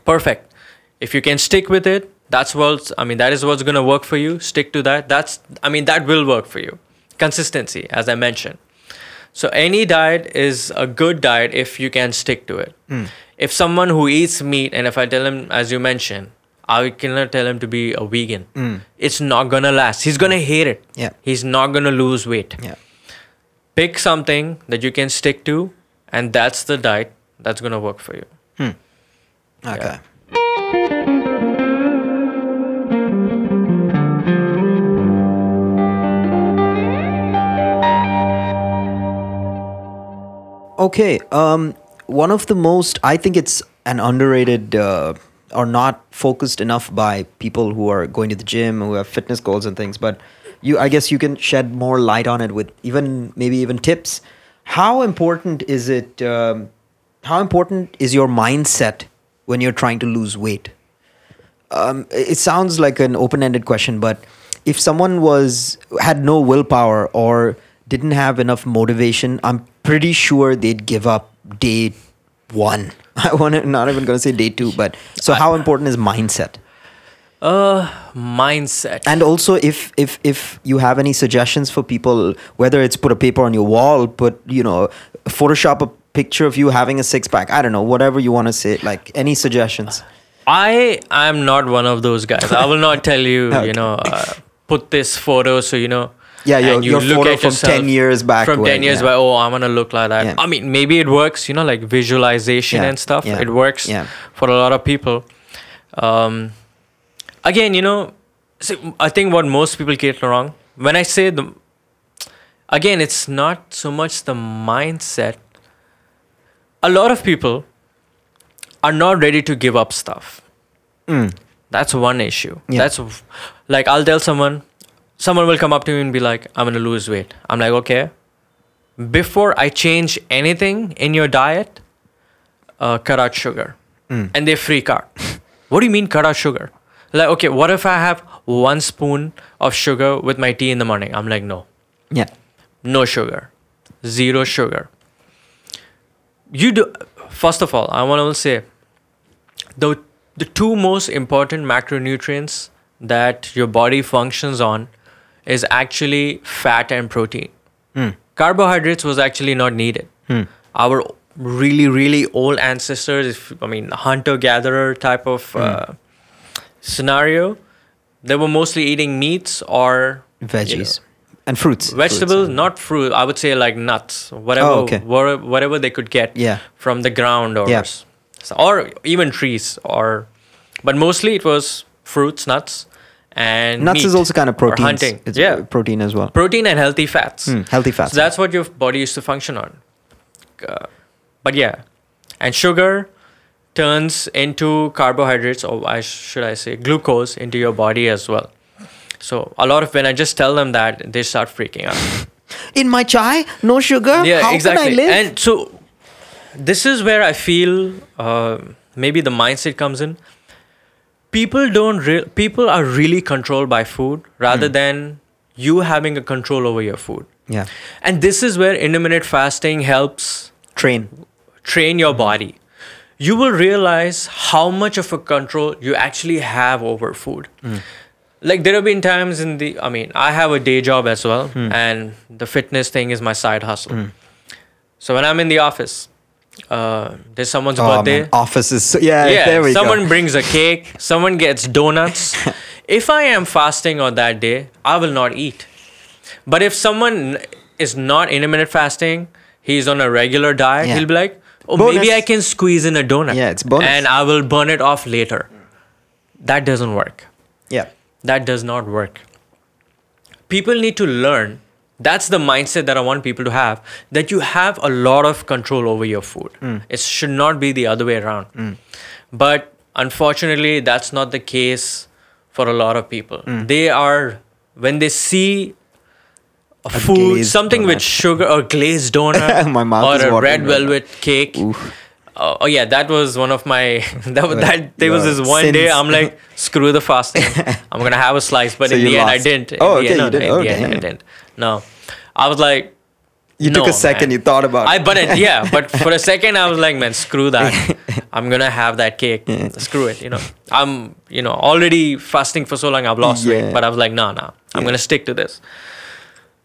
Speaker 1: perfect. If you can stick with it, that's what I mean. That is what's gonna work for you. Stick to that. That's I mean that will work for you. Consistency, as I mentioned. So any diet is a good diet if you can stick to it.
Speaker 2: Mm.
Speaker 1: If someone who eats meat and if I tell him, as you mentioned, I cannot tell him to be a vegan.
Speaker 2: Mm.
Speaker 1: It's not gonna last. He's gonna hate it.
Speaker 2: Yeah.
Speaker 1: He's not gonna lose weight.
Speaker 2: Yeah.
Speaker 1: Pick something that you can stick to, and that's the diet that's gonna work for you. Hmm.
Speaker 2: Okay. Yeah. Okay. Um, one of the most, I think it's an underrated uh, or not focused enough by people who are going to the gym, who have fitness goals and things. But you, I guess, you can shed more light on it with even maybe even tips. How important is it? Um, how important is your mindset when you're trying to lose weight? Um, it sounds like an open-ended question, but if someone was had no willpower or didn't have enough motivation, I'm pretty sure they'd give up day one. I want to not even going to say day two, but so how important is mindset?
Speaker 1: Uh, mindset.
Speaker 2: And also, if if if you have any suggestions for people, whether it's put a paper on your wall, put you know, Photoshop a picture of you having a six pack. I don't know, whatever you want to say. Like any suggestions?
Speaker 1: I am not one of those guys. I will not tell you,
Speaker 2: Okay.
Speaker 1: you know, uh, put this photo so you know.
Speaker 2: Yeah, your-
Speaker 1: and
Speaker 2: your photo from 10 years back
Speaker 1: From
Speaker 2: when,
Speaker 1: ten years
Speaker 2: yeah.
Speaker 1: back. Oh, I'm gonna look like that.
Speaker 2: Yeah.
Speaker 1: I mean, maybe it works. You know, like visualization
Speaker 2: Yeah,
Speaker 1: and stuff. It works for a lot of people. Um, again, you know, see, I think what most people get wrong when I say the. Again, it's not so much the mindset. A lot of people are not ready to give up stuff.
Speaker 2: Mm.
Speaker 1: That's one issue. That's like I'll tell someone, someone will come up to me and be like, "I'm gonna lose weight." I'm like, "Okay." Before I change anything in your diet, uh, cut out sugar,
Speaker 2: Mm.
Speaker 1: and they freak out. what do you mean cut out sugar? Like, okay, what if I have one spoon of sugar with my tea in the morning? I'm like, no,
Speaker 2: Yeah.
Speaker 1: no sugar, zero sugar. You do. First of all, I want to say the the two most important macronutrients that your body functions on is actually fat and protein.
Speaker 2: Mm.
Speaker 1: Carbohydrates was actually not needed.
Speaker 2: Hmm.
Speaker 1: Our really really old ancestors, if I mean hunter gatherer type of uh, scenario, they were mostly eating meats or you know,
Speaker 2: Veggies and fruits.
Speaker 1: vegetables,
Speaker 2: Fruits.
Speaker 1: not fruit. I would say like nuts, whatever,
Speaker 2: Oh, okay.
Speaker 1: whatever, whatever they could get
Speaker 2: Yeah.
Speaker 1: from the ground or
Speaker 2: Yeah.
Speaker 1: or even trees or, but mostly it was fruits, nuts, and
Speaker 2: Nuts is also kind of protein.
Speaker 1: hunting.
Speaker 2: It's
Speaker 1: yeah,
Speaker 2: protein as well.
Speaker 1: protein and healthy fats.
Speaker 2: Hmm, healthy fats.
Speaker 1: So that's what your body used to function on. Uh, but yeah, and sugar turns into carbohydrates, or I should I say glucose, into your body as well. So a lot of when I just tell them that, they start freaking out.
Speaker 2: In my chai, no sugar.
Speaker 1: yeah,
Speaker 2: How
Speaker 1: exactly.
Speaker 2: Can I live?
Speaker 1: And so this is where I feel uh, maybe the mindset comes in. People don't. Re- people are really controlled by food rather hmm. than you having a control over your food.
Speaker 2: yeah.
Speaker 1: And this is where intermittent fasting helps
Speaker 2: Train.
Speaker 1: train your hmm. body. You will realize how much of a control you actually have over food. Hmm. Like there have been times in the I mean, I have a day job as well and the fitness thing is my side hustle. So when I'm in the office, uh, there's someone's
Speaker 2: Oh,
Speaker 1: birthday.
Speaker 2: man. Office is so, yeah,
Speaker 1: yeah,
Speaker 2: There we
Speaker 1: someone
Speaker 2: go.
Speaker 1: brings a cake, someone gets donuts. if I am fasting on that day, I will not eat. But if someone is not intermittent fasting, he's on a regular diet,
Speaker 2: Yeah.
Speaker 1: he'll be like, oh,
Speaker 2: Bonus.
Speaker 1: maybe I can squeeze in a donut.
Speaker 2: Yeah, it's bonus.
Speaker 1: And I will burn it off later. That doesn't work.
Speaker 2: Yeah.
Speaker 1: That does not work. People need to learn. That's the mindset that I want people to have that you have a lot of control over your food. It should not be the other way around. But unfortunately, that's not the case for a lot of people. They are, when they see a food,
Speaker 2: glazed
Speaker 1: something with sugar or glazed donut
Speaker 2: My mouth is
Speaker 1: or a red velvet cake. Uh, oh yeah, that was one of my that was- that there was this one day. I'm like screw the fasting. I'm gonna have a slice, but
Speaker 2: So
Speaker 1: in the end I didn't. In
Speaker 2: Oh, okay,
Speaker 1: end,
Speaker 2: you
Speaker 1: no,
Speaker 2: did. Oh,
Speaker 1: end, I didn't. No, I was like,
Speaker 2: You took a second.
Speaker 1: man.
Speaker 2: You thought about. It.
Speaker 1: I but it, yeah, but for a second I was like, man, screw that. I'm gonna have that cake. Screw it. You know, I'm you know already fasting for so long. I've lost
Speaker 2: Yeah.
Speaker 1: weight, but I was like, no, no, I'm
Speaker 2: Yeah.
Speaker 1: gonna stick to this.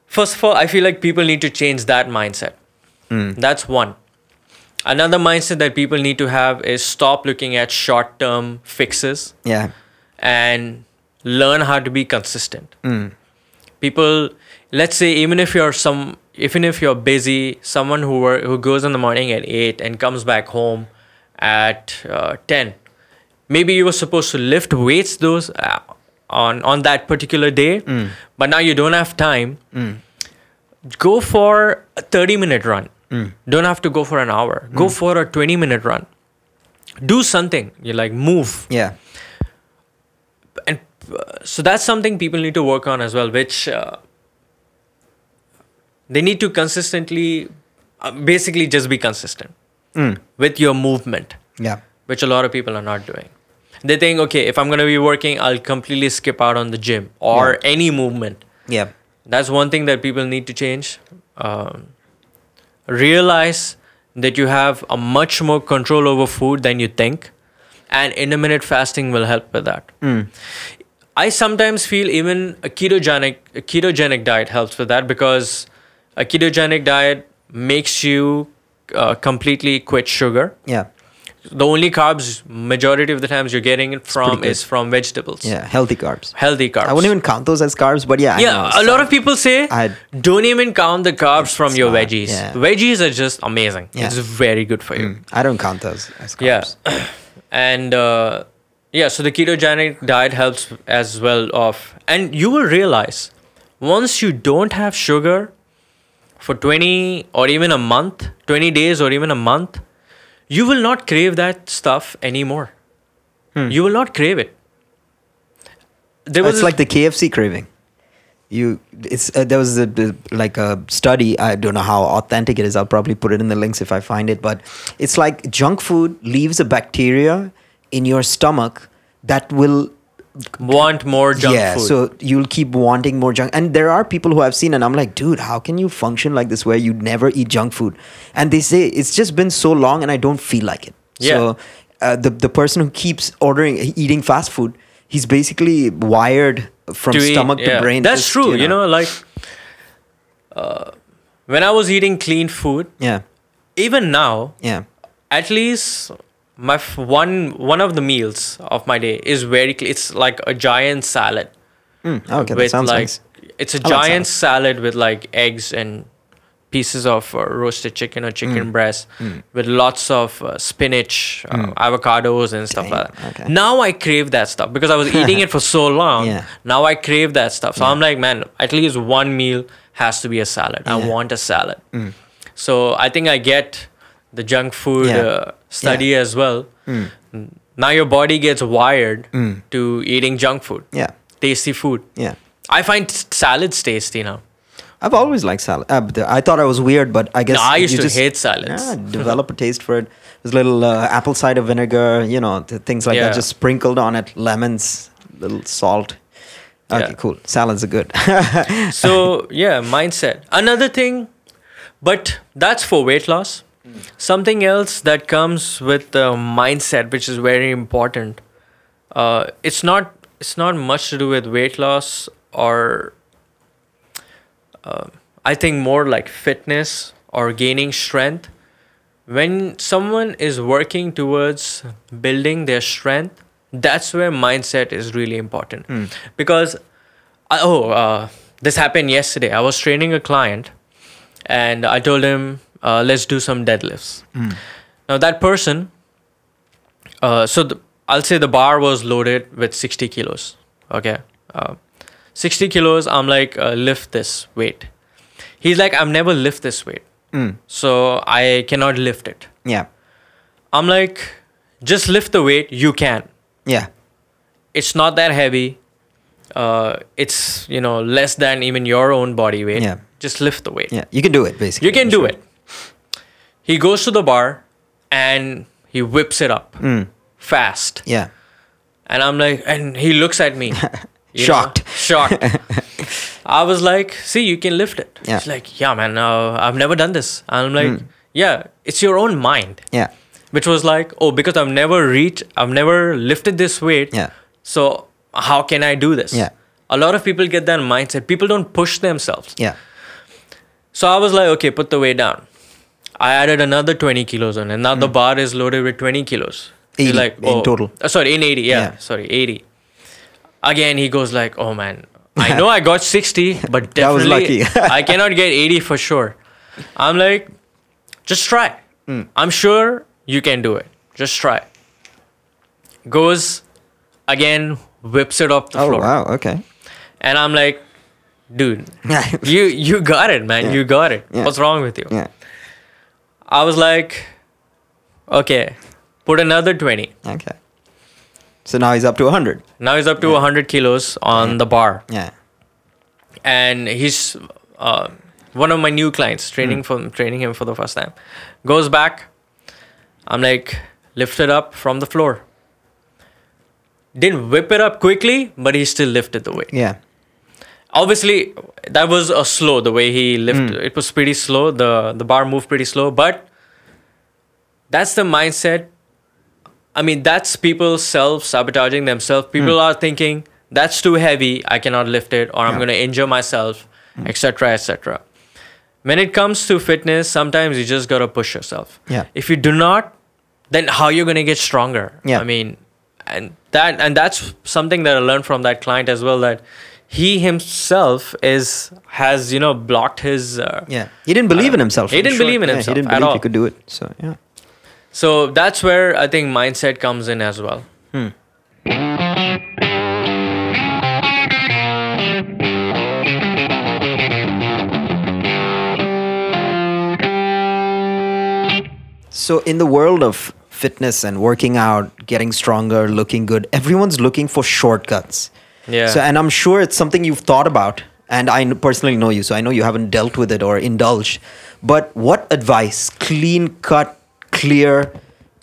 Speaker 1: First of all, I feel like people need to change that mindset.
Speaker 2: Mm.
Speaker 1: That's one. Another mindset that people need to have is stop looking at short term fixes
Speaker 2: Yeah.
Speaker 1: and learn how to be consistent.
Speaker 2: Mm.
Speaker 1: People, let's say, even if you're some, even if you're busy, someone who wor- who goes in the morning at eight and comes back home at uh, ten, maybe you were supposed to lift weights those uh, on on that particular day, but now you don't have time.
Speaker 2: Mm.
Speaker 1: Go for a thirty minute run. Don't have to go for an hour. Go for a 20 minute run. Do something. You like move.
Speaker 2: Yeah.
Speaker 1: And uh, so that's something people need to work on as well, which uh, they need to consistently, uh, basically, just be consistent
Speaker 2: Mm.
Speaker 1: with your movement.
Speaker 2: Yeah.
Speaker 1: which a lot of people are not doing. They think, okay, if I'm going to be working, I'll completely skip out on the gym or
Speaker 2: Yeah.
Speaker 1: any movement.
Speaker 2: Yeah.
Speaker 1: That's one thing that people need to change. Um, realize that you have a much more control over food than you think, and intermittent fasting will help with that.
Speaker 2: Mm.
Speaker 1: I sometimes feel even a ketogenic a ketogenic diet helps with that because a ketogenic diet makes you uh, completely quit sugar
Speaker 2: Yeah.
Speaker 1: The only carbs majority of the times you're getting it from is from vegetables
Speaker 2: Yeah. Healthy carbs.
Speaker 1: healthy carbs
Speaker 2: I wouldn't even count those as carbs, but yeah. I
Speaker 1: yeah a lot of people say
Speaker 2: I-
Speaker 1: don't even count the carbs from your
Speaker 2: not,
Speaker 1: veggies
Speaker 2: yeah.
Speaker 1: veggies are just amazing
Speaker 2: Yeah.
Speaker 1: it's very good for you
Speaker 2: Mm. I don't count those as carbs.
Speaker 1: yeah and uh, yeah so the ketogenic diet helps as well of and you will realize once you don't have sugar for 20 or even a month 20 days or even a month you will not crave that stuff anymore
Speaker 2: Hmm.
Speaker 1: you will not crave it there was
Speaker 2: it's like the KFC craving. You, it's uh, there was a, like a study. I don't know how authentic it is. I'll probably put it in the links if I find it. But it's like junk food leaves a bacteria in your stomach that will
Speaker 1: want more junk
Speaker 2: yeah.
Speaker 1: food
Speaker 2: So you'll keep wanting more junk. And there are people who I've seen, and I'm like, dude, how can you function like this where you never eat junk food? And they say it's just been so long, and I don't feel like it.
Speaker 1: Yeah.
Speaker 2: So uh, the the person who keeps ordering eating fast food, he's basically wired from
Speaker 1: to eat,
Speaker 2: stomach
Speaker 1: yeah.
Speaker 2: to brain.
Speaker 1: that's
Speaker 2: just,
Speaker 1: true you know, like uh, when i was eating clean food
Speaker 2: Yeah.
Speaker 1: even now
Speaker 2: Yeah.
Speaker 1: at least my f- one one of the meals of my day is very cl- it's like a giant salad.
Speaker 2: Mm, okay. That sounds
Speaker 1: like
Speaker 2: nice.
Speaker 1: it's a
Speaker 2: I like
Speaker 1: giant salad. with like eggs and pieces of uh, roasted chicken or chicken
Speaker 2: Mm.
Speaker 1: breast with lots of uh, spinach uh, avocados and stuff like that.
Speaker 2: okay.
Speaker 1: now i crave that stuff because i was eating it for so long.
Speaker 2: Yeah.
Speaker 1: now i crave that stuff. So i'm like man at least one meal has to be a salad. I want a salad. So i think i get the junk food
Speaker 2: Yeah.
Speaker 1: study as well
Speaker 2: Mm.
Speaker 1: now your body gets wired
Speaker 2: Mm.
Speaker 1: to eating junk food
Speaker 2: Yeah.
Speaker 1: tasty food
Speaker 2: Yeah.
Speaker 1: I find salads tasty now.
Speaker 2: I've always liked salad. Uh, I thought I was weird, but I guess
Speaker 1: No, I used
Speaker 2: you
Speaker 1: to
Speaker 2: just,
Speaker 1: hate salads.
Speaker 2: Yeah, develop a taste for it. There's little uh, apple cider vinegar, you know, th- things like
Speaker 1: Yeah.
Speaker 2: that, just sprinkled on it. Lemons, little salt. Okay,
Speaker 1: Yeah.
Speaker 2: cool. Salads are good.
Speaker 1: So yeah, mindset. Another thing, but that's for weight loss. Something else that comes with the mindset, which is very important. Uh, it's not. It's not much to do with weight loss or. Uh, I think more like fitness or gaining strength. When someone is working towards building their strength, that's where mindset is really important. Because I- oh, uh, this happened yesterday. I was training a client, and I told him, uh, "Let's do some deadlifts." Now that person, uh, so the, I'll say the bar was loaded with sixty kilos. Okay, uh, sixty kilos. I'm like, uh, lift this weight. He's like, I've never lift this weight,
Speaker 2: Mm,
Speaker 1: so I cannot lift it.
Speaker 2: yeah.
Speaker 1: I'm like, just lift the weight. You can
Speaker 2: Yeah.
Speaker 1: it's not that heavy uh, it's you know less than even your own body weight
Speaker 2: Yeah.
Speaker 1: just lift the weight
Speaker 2: Yeah. You can do it, basically.
Speaker 1: you can do it he goes to the bar and he whips it up
Speaker 2: Mm,
Speaker 1: fast
Speaker 2: yeah.
Speaker 1: and i'm like and he looks at me you know,
Speaker 2: Shocked.
Speaker 1: shocked i was like see you can lift it
Speaker 2: Yeah.
Speaker 1: he's like yeah man uh, i've never done this and i'm like
Speaker 2: Mm.
Speaker 1: yeah it's your own mind
Speaker 2: Yeah.
Speaker 1: which was like oh because i've never reached i've never lifted this weight
Speaker 2: Yeah.
Speaker 1: so how can I do this?
Speaker 2: Yeah.
Speaker 1: A lot of people get that mindset. People don't push themselves.
Speaker 2: Yeah.
Speaker 1: So I was like, okay, put the weight down. I added another 20 kilos on, and now the bar is loaded with 20 kilos. He's
Speaker 2: 80
Speaker 1: like,
Speaker 2: Hmm. in total.
Speaker 1: uh, sorry, in 80. Yeah,
Speaker 2: Yeah.
Speaker 1: sorry, 80. Again, he goes like, oh man, I know I got 60, but definitely. I cannot get 80 for sure. I'm like, just try.
Speaker 2: Hmm.
Speaker 1: I'm sure you can do it. Just try. Goes again, whips it off the
Speaker 2: Oh,
Speaker 1: floor.
Speaker 2: wow. Okay.
Speaker 1: And I'm like, dude, you you got it, man.
Speaker 2: Yeah.
Speaker 1: You got it.
Speaker 2: Yeah.
Speaker 1: What's wrong with you?
Speaker 2: Yeah.
Speaker 1: I was like, okay, put another 20.
Speaker 2: Okay. So now he's up to 100.
Speaker 1: Now he's up to
Speaker 2: Yeah.
Speaker 1: 100 kilos on the bar.
Speaker 2: Yeah.
Speaker 1: and he's uh, one of my new clients training from training him for the first time goes back i'm like lift it up from the floor didn't whip it up quickly but he still lifted the weight
Speaker 2: Yeah.
Speaker 1: Obviously that was a slow the way he lifted
Speaker 2: Hmm.
Speaker 1: it was pretty slow. The the bar moved pretty slow but that's the mindset. I mean that's people self sabotaging themselves people are thinking that's too heavy. I cannot lift it or i'm
Speaker 2: Hmm.
Speaker 1: Going to injure myself etc etc when it comes to fitness sometimes you just got to push yourself.
Speaker 2: Yeah.
Speaker 1: if you do not then how you going to get stronger?
Speaker 2: Yeah.
Speaker 1: i mean and that and that's something that i learned from that client as well that he himself is has you know blocked his uh,
Speaker 2: Yeah. He didn't believe in himself.
Speaker 1: he didn't
Speaker 2: sure.
Speaker 1: believe in
Speaker 2: Yeah,
Speaker 1: himself
Speaker 2: He didn't believe
Speaker 1: all.
Speaker 2: he could do it. So, yeah.
Speaker 1: so that's where i think mindset comes in as well
Speaker 2: So, in the world of fitness and working out, getting stronger, looking good, everyone's looking for shortcuts.
Speaker 1: Yeah
Speaker 2: So, and I'm sure it's something you've thought about. And I personally know you, so I know you haven't dealt with it or indulged. But what advice, clean cut, clear,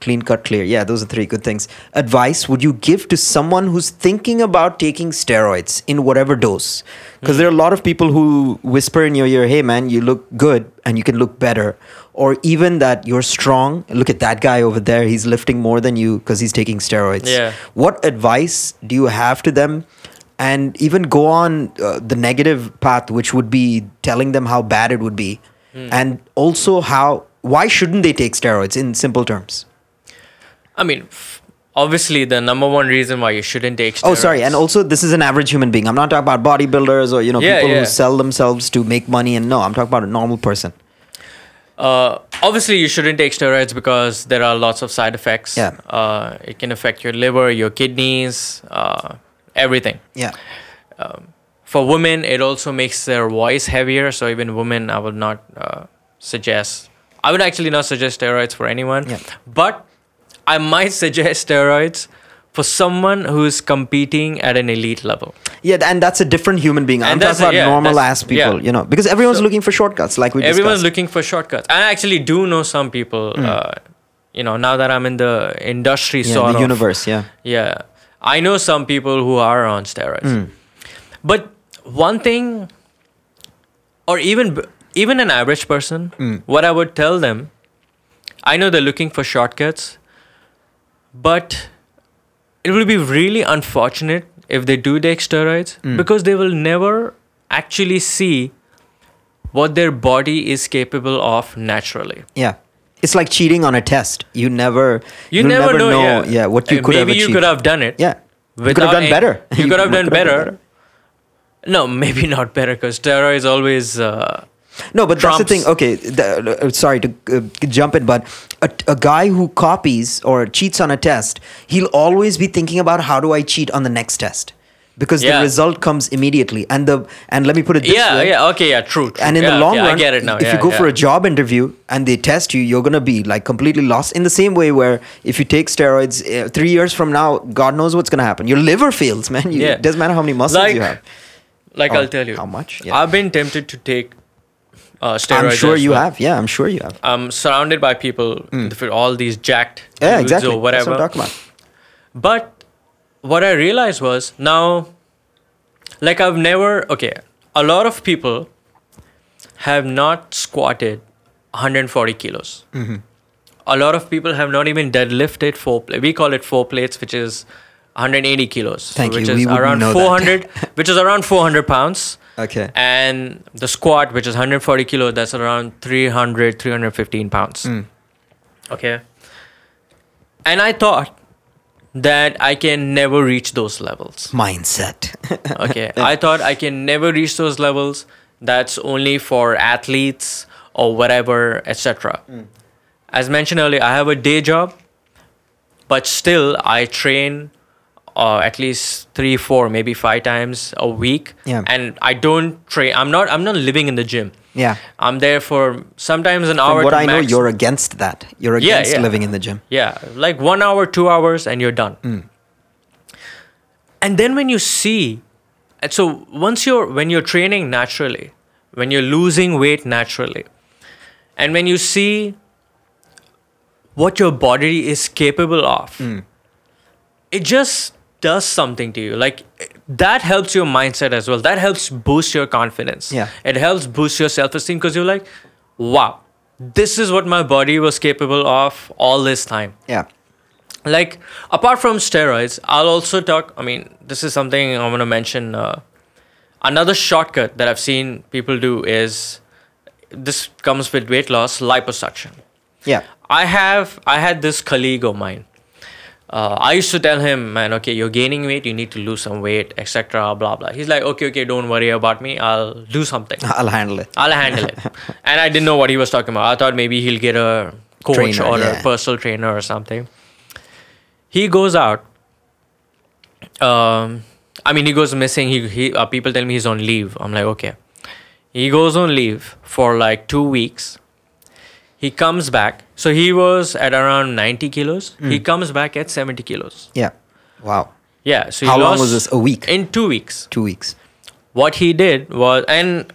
Speaker 2: clean cut, clear, yeah, those are three good things. Advice would you give to someone who's thinking about taking steroids in whatever dose? Because there are a lot of people who whisper in your ear, hey man, you look good and you can look better. Or even that you're strong. Look at that guy over there, he's lifting more than you because he's taking steroids
Speaker 1: Yeah.
Speaker 2: what advice do you have to them and even go on uh, the negative path which would be telling them how bad it would be and also how why shouldn't they take steroids in simple terms
Speaker 1: i mean obviously the number one reason why you shouldn't take steroids.
Speaker 2: oh sorry and also this is an average human being i'm not talking about bodybuilders or you know
Speaker 1: Yeah,
Speaker 2: people
Speaker 1: yeah.
Speaker 2: who sell themselves to make money and no i'm talking about a normal person
Speaker 1: Uh, obviously, you shouldn't take steroids because there are lots of side effects.
Speaker 2: Yeah.
Speaker 1: Uh, it can affect your liver, your kidneys, uh, everything.
Speaker 2: yeah
Speaker 1: For women, it also makes their voice heavier. So even women, I would not uh, suggest. I would actually not suggest steroids for anyone.
Speaker 2: Yeah.
Speaker 1: But I might suggest steroids for someone who is competing at an elite level.
Speaker 2: yeah and that's a different human being i'm talking about
Speaker 1: yeah,
Speaker 2: normal ass people
Speaker 1: yeah.
Speaker 2: you know because everyone's
Speaker 1: So-
Speaker 2: looking for shortcuts like we
Speaker 1: Everyone's
Speaker 2: discussed.
Speaker 1: looking for shortcuts. I actually do know some people. Uh, you know, now that I'm in the industry,
Speaker 2: yeah,
Speaker 1: sort
Speaker 2: the
Speaker 1: of
Speaker 2: universe yeah
Speaker 1: Yeah, I know some people who are on steroids.
Speaker 2: Hmm.
Speaker 1: But one thing, or even even an average person,
Speaker 2: Hmm.
Speaker 1: what I would tell them, I know they're looking for shortcuts, but it will be really unfortunate if they do take steroids
Speaker 2: Hmm.
Speaker 1: because they will never actually see what their body is capable of naturally.
Speaker 2: Yeah. It's like cheating on a test. You never
Speaker 1: You
Speaker 2: you'll
Speaker 1: never, know, yeah.
Speaker 2: what you
Speaker 1: Uh,
Speaker 2: could have
Speaker 1: maybe you could have done it.
Speaker 2: Yeah. You could have done better.
Speaker 1: You could have done
Speaker 2: could
Speaker 1: better. No, maybe not better because steroids always. Uh,
Speaker 2: No, but that's the thing. Okay, the, uh, sorry to uh, jump in, but a, a guy who copies or cheats on a test, he'll always be thinking about how do I cheat on the next test, because the result comes immediately. And the and let me put it this
Speaker 1: yeah,
Speaker 2: way.
Speaker 1: yeah, okay, yeah, true. true.
Speaker 2: And in
Speaker 1: yeah,
Speaker 2: the long
Speaker 1: okay,
Speaker 2: run,
Speaker 1: I get it now.
Speaker 2: if
Speaker 1: yeah,
Speaker 2: you go for a job interview and they test you, you're gonna be like completely lost. In the same way, where if you take steroids, uh, three years from now, God knows what's gonna happen. Your liver fails, man. You,
Speaker 1: Yeah.
Speaker 2: It doesn't matter how many muscles
Speaker 1: Like,
Speaker 2: you have.
Speaker 1: like
Speaker 2: Or
Speaker 1: I'll tell you,
Speaker 2: how much, yeah.
Speaker 1: I've been tempted to take uh, steroids.
Speaker 2: I'm sure you
Speaker 1: well.
Speaker 2: have. Yeah, I'm sure you have.
Speaker 1: I'm surrounded by people with all these jacked
Speaker 2: Yeah,
Speaker 1: dudes
Speaker 2: exactly.
Speaker 1: or
Speaker 2: That's
Speaker 1: whatever.
Speaker 2: what I'm talking about.
Speaker 1: But what I realized was now, like I've never okay. A lot of people have not squatted 140 kilos.
Speaker 2: Mm-hmm.
Speaker 1: A lot of people have not even deadlifted four. Pla- we call it four plates, which is 180 kilos.
Speaker 2: Thank
Speaker 1: which
Speaker 2: you.
Speaker 1: is
Speaker 2: We
Speaker 1: around
Speaker 2: know that.
Speaker 1: 400, which is around 400 pounds.
Speaker 2: Okay.
Speaker 1: And the squat, which is 140 kilo, that's around 300, 315 pounds.
Speaker 2: Mm.
Speaker 1: Okay. And I thought that I can never reach those levels.
Speaker 2: Mindset.
Speaker 1: Okay. I thought I can never reach those levels. That's only for athletes or whatever, etc. As mentioned earlier, I have a day job, but still I train uh, at least three, four, maybe five times a week.
Speaker 2: Yeah.
Speaker 1: And I don't train. I'm not. I'm not living in the gym.
Speaker 2: Yeah.
Speaker 1: I'm there for sometimes an hour.
Speaker 2: From what
Speaker 1: to
Speaker 2: I know, you're against that. You're against
Speaker 1: yeah.
Speaker 2: living in the gym.
Speaker 1: Yeah, like one hour, two hours, and you're done. And then when you see, and so once you're when you're training naturally, when you're losing weight naturally, and when you see what your body is capable of, it just does something to you. Like that helps your mindset as well. That helps boost your confidence.
Speaker 2: Yeah.
Speaker 1: It helps boost your self esteem because you're like, wow, this is what my body was capable of all this time
Speaker 2: Yeah.
Speaker 1: like apart from steroids i'll also talk i mean this is something i'm going to mention uh, another shortcut that i've seen people do is this comes with weight loss liposuction
Speaker 2: Yeah.
Speaker 1: i have i had this colleague of mine uh, I used to tell him, man, okay, you're gaining weight, you need to lose some weight, etc. Blah blah. He's like, okay, okay, don't worry about me. I'll do something.
Speaker 2: I'll handle it.
Speaker 1: I'll handle it. and I didn't know what he was talking about. I thought maybe he'll get a coach
Speaker 2: Trainer,
Speaker 1: or
Speaker 2: yeah.
Speaker 1: a personal trainer or something. He goes out. Um, I mean, he goes missing. He, he uh, people tell me he's on leave. I'm like, okay. He goes on leave for like two weeks. He comes back. So he was at around 90 kilos.
Speaker 2: Mm.
Speaker 1: He comes back at 70 kilos.
Speaker 2: Yeah. Wow.
Speaker 1: Yeah. So he
Speaker 2: How long was this? A week?
Speaker 1: In two weeks
Speaker 2: Two weeks.
Speaker 1: what he did was and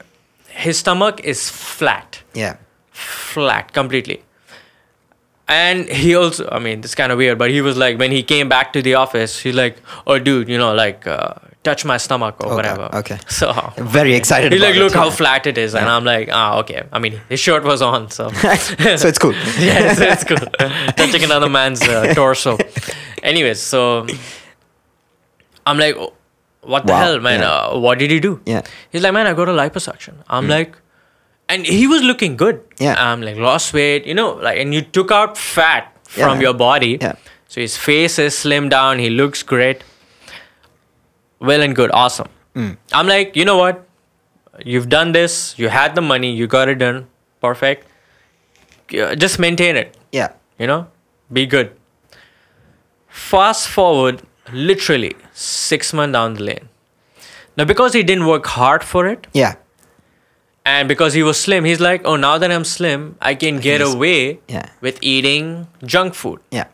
Speaker 1: his stomach is flat
Speaker 2: Yeah.
Speaker 1: flat completely and he also i mean this is kind of weird but he was like when he came back to the office he's like oh dude you know like uh, touch my stomach or
Speaker 2: Okay,
Speaker 1: whatever
Speaker 2: okay.
Speaker 1: so
Speaker 2: Very excited.
Speaker 1: he's like look
Speaker 2: it.
Speaker 1: how flat it is and i'm like ah okay i mean his shirt was on so
Speaker 2: so it's cool.
Speaker 1: yeah, it's, it's cool. Touching another man's uh, torso. Anyways, so I'm like, "Oh, what the
Speaker 2: Wow,
Speaker 1: hell, man?
Speaker 2: yeah.
Speaker 1: Uh, what did he do?
Speaker 2: Yeah.
Speaker 1: He's like, man, I got a liposuction. I'm like, and he was looking good.
Speaker 2: Yeah.
Speaker 1: I'm like, lost weight, you know, like, and you took out fat from your body.
Speaker 2: Yeah.
Speaker 1: So his face is slimmed down. He looks great. Well and good. Awesome.
Speaker 2: Mm.
Speaker 1: I'm like, you know what? You've done this. You had the money. You got it done. Perfect. Just maintain it
Speaker 2: Yeah.
Speaker 1: you know be good fast forward literally six months down the lane now because he didn't work hard for it
Speaker 2: Yeah.
Speaker 1: and because he was slim he's like oh now that i'm slim i can get
Speaker 2: He's-
Speaker 1: away
Speaker 2: Yeah.
Speaker 1: with eating junk food
Speaker 2: Yeah.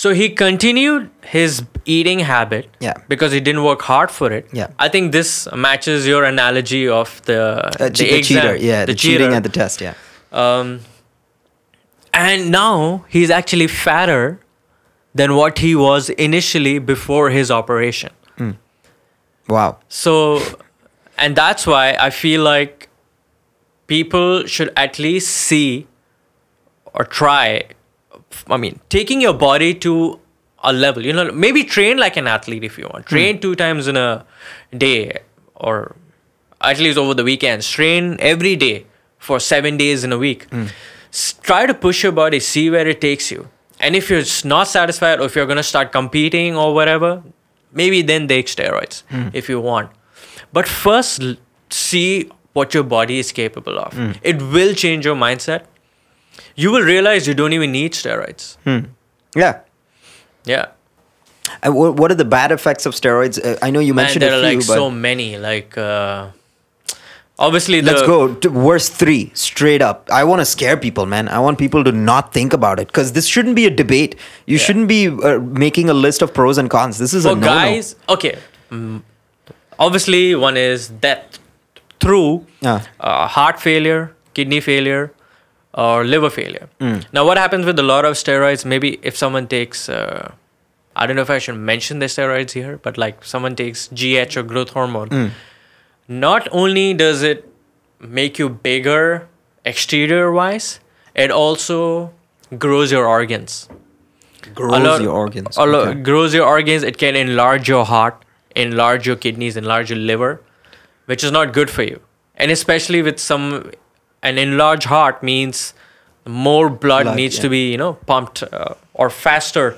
Speaker 1: So he continued his eating habit
Speaker 2: Yeah.
Speaker 1: because he didn't work hard for it
Speaker 2: Yeah.
Speaker 1: i think this matches your analogy of the
Speaker 2: Uh,
Speaker 1: the,
Speaker 2: che- the cheater. Yeah. The, cheating
Speaker 1: cheater.
Speaker 2: at the test. Yeah.
Speaker 1: Um, and now he's actually fatter than what he was initially before his operation.
Speaker 2: Wow.
Speaker 1: So, and that's why I feel like people should at least see or try. I mean, taking your body to a level, you know, maybe train like an athlete if you want. Hmm. Train two times in a day or at least over the weekends. Train every day for seven days in a week. Hmm. S- try to push your body, see where it takes you. And if you're not satisfied or if you're going to start competing or whatever, maybe then take steroids hmm. if you want. But first, see what your body is capable of. It will change your mindset. You will realize you don't even need steroids. Hmm.
Speaker 2: Yeah.
Speaker 1: Yeah.
Speaker 2: And what, what are the bad effects of steroids? Uh, I know you
Speaker 1: Man,
Speaker 2: mentioned
Speaker 1: there
Speaker 2: a
Speaker 1: are like so many. Like, uh, obviously,
Speaker 2: let's go to worst three straight up. I want to scare people, man. I want people to not think about it because this shouldn't be a debate. You
Speaker 1: Yeah.
Speaker 2: shouldn't be uh, making a list of pros and cons. This is a
Speaker 1: for
Speaker 2: no
Speaker 1: guys, okay. mm, obviously, one is death through uh, heart failure, kidney failure, or liver failure.
Speaker 2: Mm.
Speaker 1: Now, what happens with a lot of steroids? Maybe if someone takes, uh, I don't know if I should mention the steroids here, but like someone takes GH or growth hormone,
Speaker 2: Mm.
Speaker 1: not only does it make you bigger exterior wise, it also grows your organs.
Speaker 2: Grows
Speaker 1: lot-
Speaker 2: your organs.
Speaker 1: a lo-
Speaker 2: Okay.
Speaker 1: grows your organs. It can enlarge your heart, enlarge your kidneys, enlarge your liver, which is not good for you. And especially with some, an enlarged heart means more blood,
Speaker 2: Blood,
Speaker 1: needs
Speaker 2: yeah.
Speaker 1: to be you know pumped uh, or faster.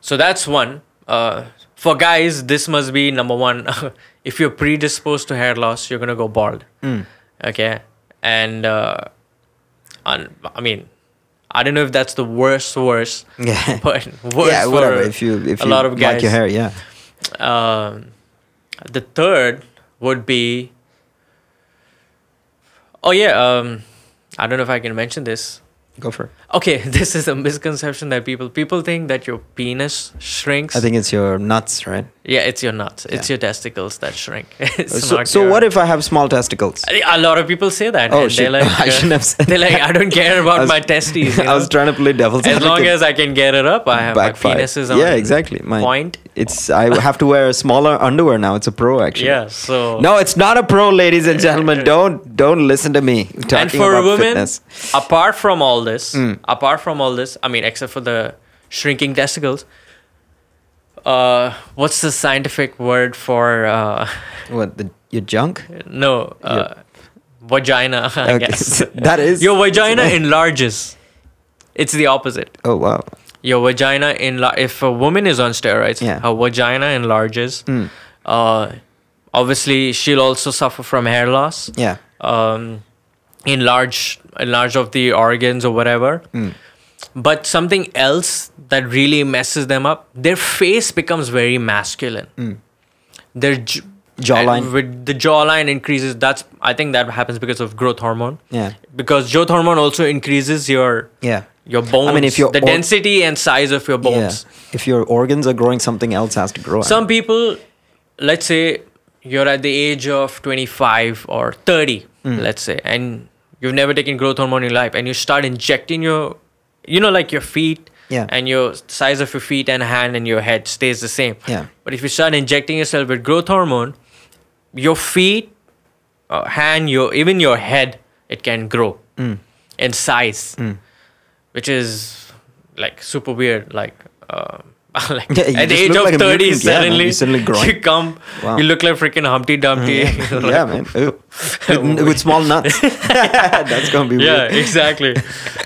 Speaker 1: So that's one. Uh, for guys, this must be number one. if you're predisposed to hair loss, you're gonna go bald.
Speaker 2: Mm.
Speaker 1: Okay, and uh, I mean, I don't know if that's the worst worst,
Speaker 2: Yeah.
Speaker 1: but worse
Speaker 2: yeah, whatever.
Speaker 1: for
Speaker 2: If you if
Speaker 1: a
Speaker 2: you
Speaker 1: lot of
Speaker 2: like your hair, yeah.
Speaker 1: Um, the third would be Oh yeah. Um, I don't know if I can mention this.
Speaker 2: Go for it.
Speaker 1: Okay, this is a misconception that people people think that your penis shrinks.
Speaker 2: I think it's your nuts, right?
Speaker 1: yeah, it's your nuts. It's your testicles that shrink. It's
Speaker 2: So, so
Speaker 1: your-
Speaker 2: what if I have small testicles?
Speaker 1: A lot of people say that.
Speaker 2: Oh,
Speaker 1: and
Speaker 2: shit.
Speaker 1: They're like,
Speaker 2: I shouldn't have said
Speaker 1: They're like. I don't care about
Speaker 2: was-
Speaker 1: my testes. you
Speaker 2: I was trying to play devil's
Speaker 1: as long as I can get it up, I have
Speaker 2: Backfire.
Speaker 1: my penis is on
Speaker 2: Yeah, exactly. My-
Speaker 1: point.
Speaker 2: It's I have to wear a smaller underwear now. It's a pro actually.
Speaker 1: Yeah, so
Speaker 2: No, it's not a pro, ladies and gentlemen. Don't don't listen to me talking
Speaker 1: and for
Speaker 2: about
Speaker 1: women,
Speaker 2: fitness.
Speaker 1: apart from all this,
Speaker 2: Mm.
Speaker 1: Apart from all this, I mean, except for the shrinking testicles, uh, what's the scientific word for uh,
Speaker 2: What the your junk?
Speaker 1: no uh, vagina? I
Speaker 2: Okay,
Speaker 1: guess
Speaker 2: that is
Speaker 1: your vagina enlarges. It's the opposite.
Speaker 2: Oh wow.
Speaker 1: Your vagina enlar- If a woman is on steroids,
Speaker 2: Yeah.
Speaker 1: her vagina enlarges.
Speaker 2: Mm.
Speaker 1: Uh, obviously, she'll also suffer from hair loss.
Speaker 2: Yeah.
Speaker 1: um, enlarge enlarge of the organs or whatever.
Speaker 2: Mm.
Speaker 1: But something else that really messes them up, their face becomes very masculine.
Speaker 2: Mm.
Speaker 1: Their j-
Speaker 2: Jawline.
Speaker 1: with the jawline increases. That's I think that happens because of growth hormone.
Speaker 2: Yeah.
Speaker 1: Because growth hormone also increases your
Speaker 2: Yeah.
Speaker 1: your bones.
Speaker 2: i mean if your
Speaker 1: the
Speaker 2: or-
Speaker 1: density and size of your bones.
Speaker 2: Yeah. If your organs are growing, something else has to grow.
Speaker 1: Some people, let's say you're at the age of 25 or 30,
Speaker 2: Mm.
Speaker 1: let's say, and you've never taken growth hormone in your life, and you start injecting your, you know, like your feet
Speaker 2: Yeah.
Speaker 1: and your size of your feet and hand and your head stays the same.
Speaker 2: Yeah.
Speaker 1: But if you start injecting yourself with growth hormone, your feet, uh, hand, your even your head, it can grow
Speaker 2: Mm.
Speaker 1: in size,
Speaker 2: Mm.
Speaker 1: which is like super weird. Like, uh, like
Speaker 2: Yeah,
Speaker 1: at the age of
Speaker 2: like
Speaker 1: 30,
Speaker 2: mutant. Yeah, man.
Speaker 1: suddenly,
Speaker 2: You suddenly
Speaker 1: you come,
Speaker 2: Wow.
Speaker 1: you look like freaking Humpty Dumpty.
Speaker 2: yeah, man. Ew. With, with small nuts. That's gonna be
Speaker 1: yeah,
Speaker 2: weird.
Speaker 1: exactly.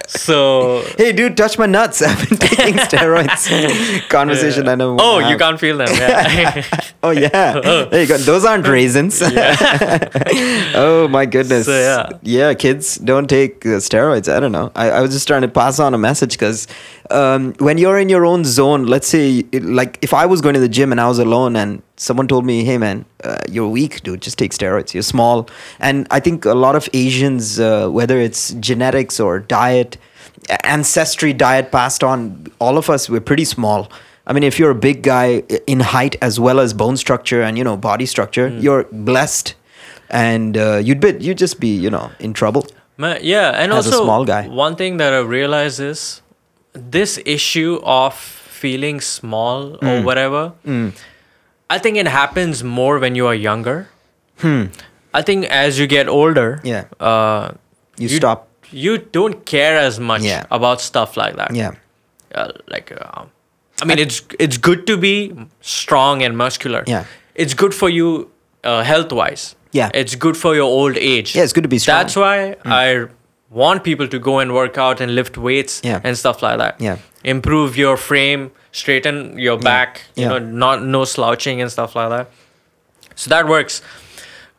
Speaker 1: So,
Speaker 2: Hey, dude, touch my nuts. I've been taking steroids. Conversation I know.
Speaker 1: oh, you can't feel them. Yeah.
Speaker 2: Oh yeah, there you go. Those aren't raisins. oh my goodness.
Speaker 1: So, yeah.
Speaker 2: yeah, kids don't take uh, steroids. I don't know. I, I was just trying to pass on a message because um, when you're in your own zone, let's say, like if I was going to the gym and I was alone and someone told me, "Hey man, uh, you're weak, dude. Just take steroids. You're small." And I think a lot of Asians, uh, whether it's genetics or diet, ancestry, diet passed on, all of us we're pretty small. I mean, if you're a big guy in height as well as bone structure and you know body structure,
Speaker 1: Hmm.
Speaker 2: you're blessed, and uh, you'd be you'd just be you know in trouble.
Speaker 1: Ma- yeah, and
Speaker 2: As a
Speaker 1: also
Speaker 2: small guy.
Speaker 1: one thing that I realized is this issue of feeling small or
Speaker 2: Mm.
Speaker 1: I think it happens more when you are younger. I think as you get older,
Speaker 2: Hmm. Yeah.
Speaker 1: uh,
Speaker 2: You, stop.
Speaker 1: You don't care as much
Speaker 2: Yeah.
Speaker 1: about stuff like that.
Speaker 2: Yeah,
Speaker 1: Uh, like, uh, I mean, it's it's good to be strong and muscular.
Speaker 2: Yeah.
Speaker 1: It's good for you uh, health wise.
Speaker 2: Yeah.
Speaker 1: It's good for your old age.
Speaker 2: yeah. It's good to be strong.
Speaker 1: That's why I want people to go and work out and lift weights
Speaker 2: Yeah.
Speaker 1: and stuff like that.
Speaker 2: Yeah.
Speaker 1: Improve your frame, straighten your back, you
Speaker 2: Yeah.
Speaker 1: know, not no slouching and stuff like that. So that works.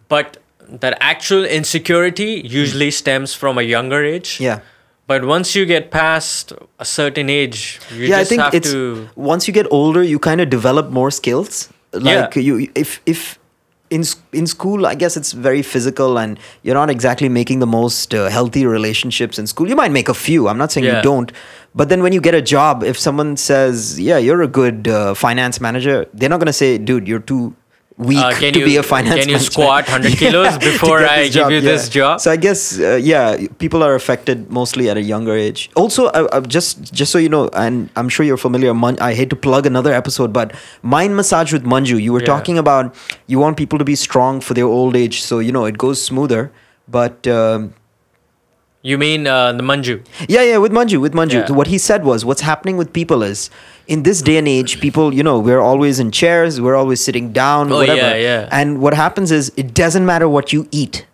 Speaker 1: But that actual insecurity usually hmm. stems from a younger age.
Speaker 2: Yeah.
Speaker 1: But once you get past a certain age, you
Speaker 2: yeah, I think
Speaker 1: have
Speaker 2: it's
Speaker 1: to
Speaker 2: once you get older, you kind of develop more skills. Like
Speaker 1: Yeah.
Speaker 2: you, if if in in school, I guess it's very physical, and you're not exactly making the most uh, healthy relationships in school. You might make a few. I'm not saying
Speaker 1: Yeah.
Speaker 2: you don't, but then when you get a job, if someone says, "Yeah, you're a good uh, finance manager," they're not gonna say, "Dude, you're too." Weak
Speaker 1: Uh,
Speaker 2: to
Speaker 1: you-
Speaker 2: be a finance
Speaker 1: can you
Speaker 2: manager."
Speaker 1: squat 100 kilos before I
Speaker 2: this
Speaker 1: give you this job?
Speaker 2: So I guess uh, yeah, people are affected mostly at a younger age. Also, uh, uh, just just so you know, and I'm sure you're familiar. Man- I hate to plug another episode, but mind massage with Manju. You were
Speaker 1: Yeah.
Speaker 2: talking about you want people to be strong for their old age, so you know it goes smoother. But um,
Speaker 1: You mean uh, the manju?
Speaker 2: yeah, yeah, with Manju, with Manju,
Speaker 1: Yeah.
Speaker 2: what he said was, what's happening with people is, in this day and age, people, you know, we're always in chairs, we're always sitting down,
Speaker 1: Oh,
Speaker 2: whatever.
Speaker 1: yeah, yeah.
Speaker 2: And what happens is, it doesn't matter what you eat.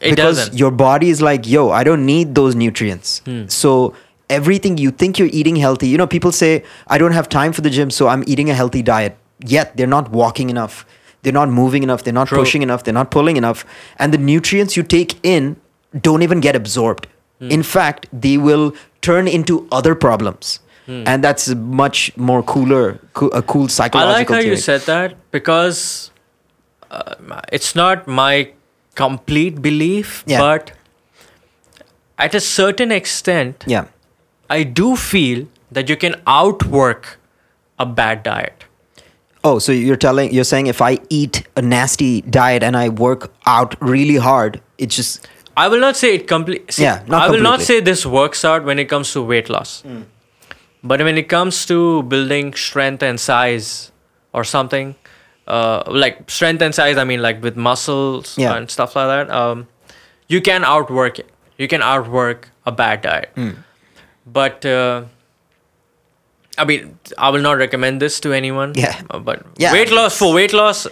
Speaker 1: It
Speaker 2: because
Speaker 1: doesn't.
Speaker 2: your body is like, yo, I don't need those nutrients.
Speaker 1: Hmm.
Speaker 2: So everything you think you're eating healthy, you know, people say, I don't have time for the gym, so I'm eating a healthy diet. Yet they're not walking enough. They're not moving enough. They're not
Speaker 1: True.
Speaker 2: pushing enough. They're not pulling enough. And the nutrients you take in don't even get absorbed.
Speaker 1: Hmm.
Speaker 2: In fact, they will turn into other problems.
Speaker 1: Hmm.
Speaker 2: And that's a much more cooler, co- a cool psychological.
Speaker 1: I like how you said that because uh, it's not my complete belief,
Speaker 2: Yeah.
Speaker 1: but at a certain extent,
Speaker 2: Yeah.
Speaker 1: I do feel that you can outwork a bad diet.
Speaker 2: Oh, so you're telling you're saying if I eat a nasty diet and I work out really hard, it's just
Speaker 1: I will not say it complete.
Speaker 2: Yeah, not
Speaker 1: I will not say this works out when it comes to weight loss. But when it comes to building strength and size or something, uh, like strength and size, I mean like with muscles
Speaker 2: Yeah.
Speaker 1: and stuff like that, um, you can outwork it. You can outwork a bad diet. But uh, I mean, I will not recommend this to anyone.
Speaker 2: Yeah.
Speaker 1: Uh, But
Speaker 2: Yeah,
Speaker 1: weight loss for weight loss,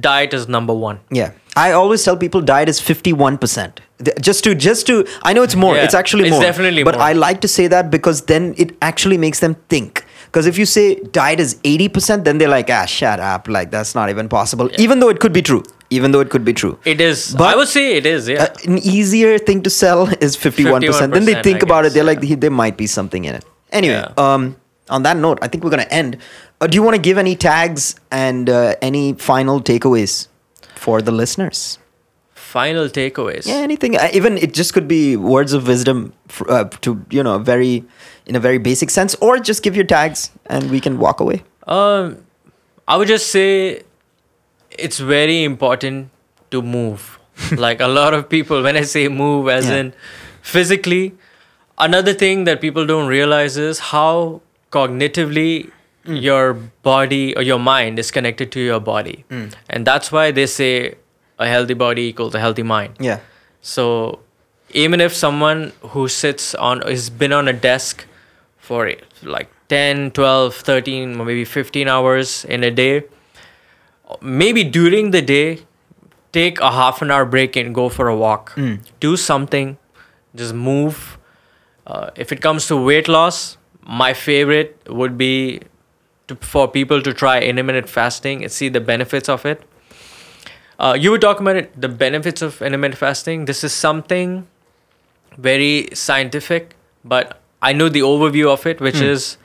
Speaker 1: diet is number one.
Speaker 2: yeah. I always tell people diet is 51%. Just to just to I know it's more.
Speaker 1: Yeah,
Speaker 2: it's actually more
Speaker 1: it's
Speaker 2: more.
Speaker 1: definitely
Speaker 2: but
Speaker 1: more.
Speaker 2: I like to say that because then it actually makes them think. Because if you say diet is 80%, then they're like, ah, shut up. Like, that's not even possible. Even though it could be true. Even though it could be true.
Speaker 1: It is.
Speaker 2: But-
Speaker 1: I would say it is. Yeah.
Speaker 2: Uh, an easier thing to sell is 51%. then they think
Speaker 1: I
Speaker 2: about it. They're like, there might be something in it. Anyway,
Speaker 1: Yeah.
Speaker 2: um, on that note, I think we're going to end. Uh, do you want to give any tags and uh, any final takeaways for the listeners?
Speaker 1: Final takeaways.
Speaker 2: Yeah, anything. Uh, even it just could be words of wisdom fr- uh, to, you know, very, in a very basic sense, or just give your tags and we can walk away.
Speaker 1: Um, I would just say it's very important to move. like a lot of people, when I say move, as
Speaker 2: Yeah.
Speaker 1: in physically, another thing that people don't realize is how cognitively
Speaker 2: Mm.
Speaker 1: your body or your mind is connected to your body.
Speaker 2: Mm.
Speaker 1: And that's why they say a healthy body equals a healthy mind.
Speaker 2: Yeah.
Speaker 1: So even if someone who sits on has been on a desk for like 10, 12, 13, maybe 15 hours in a day, maybe during the day, take a half an hour break and go for a walk.
Speaker 2: Mm.
Speaker 1: Do something, just move. Uh, if it comes to weight loss, my favorite would be to, for people to try intermittent fasting and see the benefits of it. Uh, you were talking about it, the benefits of intermittent fasting. This is something very scientific, but I know the overview of it, which is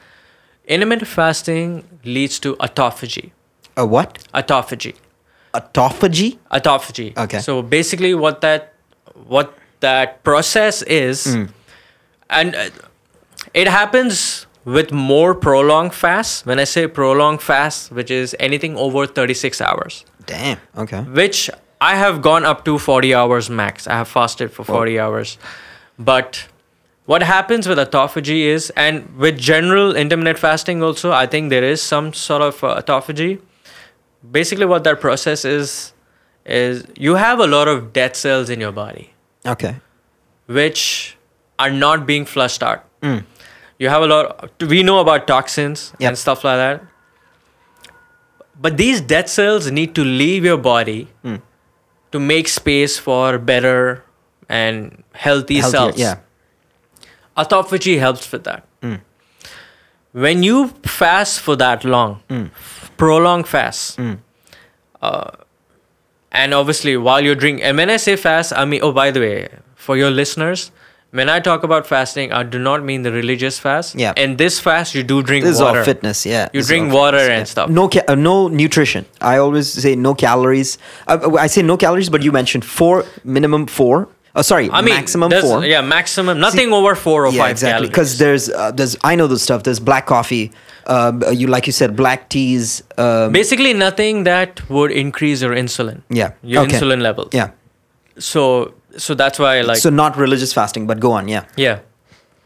Speaker 1: intermittent fasting leads to autophagy.
Speaker 2: A what?
Speaker 1: Autophagy.
Speaker 2: Autophagy?
Speaker 1: Autophagy.
Speaker 2: Okay.
Speaker 1: So basically, what that what that process is, and uh, it happens with more prolonged fasts. When I say prolonged fast, which is anything over thirty six hours.
Speaker 2: Damn. Okay.
Speaker 1: which I have gone up to 40 hours max. I have fasted for 40 hours. But what happens with autophagy is, and with general intermittent fasting also, I think there is some sort of uh, autophagy. Basically, what that process is, is you have a lot of dead cells in your body,
Speaker 2: Okay.
Speaker 1: which are not being flushed out.
Speaker 2: Mm.
Speaker 1: You have a lot, we know about toxins
Speaker 2: Yep.
Speaker 1: and stuff like that. But these dead cells need to leave your body
Speaker 2: Mm.
Speaker 1: to make space for better and healthy
Speaker 2: Healthier,
Speaker 1: cells.
Speaker 2: Yeah.
Speaker 1: Autophagy helps with that.
Speaker 2: Mm.
Speaker 1: When you fast for that long,
Speaker 2: Mm.
Speaker 1: prolonged fast,
Speaker 2: Mm.
Speaker 1: uh, and obviously while you're drinking, and when I say fast, I mean, oh, by the way, for your listeners, when I talk about fasting, I do not mean the religious fast.
Speaker 2: Yeah.
Speaker 1: In this fast, you do drink water.
Speaker 2: This is all fitness, yeah.
Speaker 1: You
Speaker 2: This
Speaker 1: drink water
Speaker 2: fitness,
Speaker 1: and
Speaker 2: yeah.
Speaker 1: stuff.
Speaker 2: No, ca- uh, no nutrition. I always say no calories. Uh, I say no calories, but you mentioned four minimum four. Oh, sorry,
Speaker 1: I mean,
Speaker 2: maximum four.
Speaker 1: Yeah, maximum. Nothing over four or
Speaker 2: yeah,
Speaker 1: five
Speaker 2: exactly.
Speaker 1: calories.
Speaker 2: Because there's uh, there's I know the stuff. There's black coffee. Uh, you like you said, black teas. Um,
Speaker 1: Basically, nothing that would increase your insulin.
Speaker 2: yeah.
Speaker 1: Your
Speaker 2: okay.
Speaker 1: insulin levels.
Speaker 2: Yeah.
Speaker 1: So, so that's why I like
Speaker 2: so not religious fasting, but go on. Yeah.
Speaker 1: Yeah.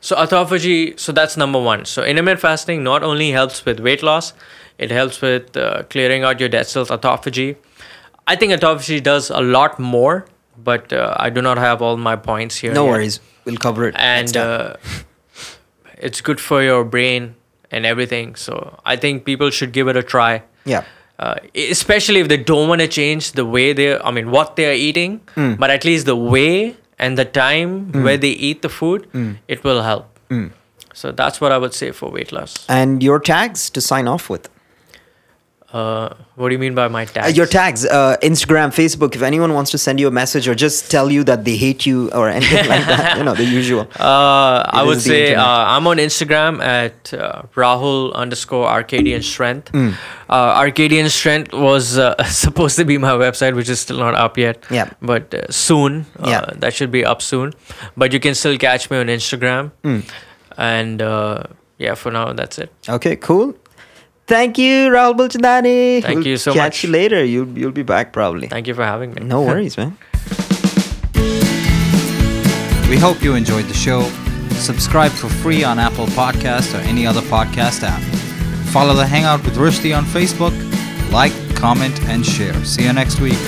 Speaker 1: So autophagy, so that's number one. So intermittent fasting not only helps with weight loss, it helps with uh, clearing out your dead cells. Autophagy, I think autophagy does a lot more, but uh, I do not have all my points here.
Speaker 2: No
Speaker 1: yet.
Speaker 2: worries. We'll cover it.
Speaker 1: And uh, it's good for your brain and everything. So I think people should give it a try.
Speaker 2: yeah.
Speaker 1: Uh, especially if they don't want to change the way they, I mean, what they are eating,
Speaker 2: Mm.
Speaker 1: but at least the way and the time where they eat the food,
Speaker 2: Mm.
Speaker 1: it will help.
Speaker 2: Mm.
Speaker 1: So that's what I would say for weight loss.
Speaker 2: And your tags to sign off with.
Speaker 1: Uh, what do you mean by my
Speaker 2: Uh,
Speaker 1: tags?
Speaker 2: your tags, uh, Instagram, Facebook. If anyone wants to send you a message or just tell you that they hate you or anything like that, you know, the usual.
Speaker 1: Uh, I would say uh, I'm on Instagram at uh, Rahul underscore Arcadian Strength.
Speaker 2: Mm.
Speaker 1: Uh, Arcadian Strength was uh, supposed to be my website, which is still not up yet.
Speaker 2: Yeah.
Speaker 1: But uh, soon, uh,
Speaker 2: Yeah.
Speaker 1: that should be up soon. But you can still catch me on Instagram.
Speaker 2: Mm.
Speaker 1: And uh, yeah, for now, that's it.
Speaker 2: Okay, cool. Thank you, Rahul Bulchandani.
Speaker 1: Thank
Speaker 2: We'll
Speaker 1: you so
Speaker 2: catch
Speaker 1: much.
Speaker 2: you later. You'll you'll be back probably.
Speaker 1: Thank you for having me.
Speaker 2: No worries, man.
Speaker 3: We hope you enjoyed the show. Subscribe for free on Apple Podcast or any other podcast app. Follow the Hangout with Rushdie on Facebook. Like, comment, and share. See you next week.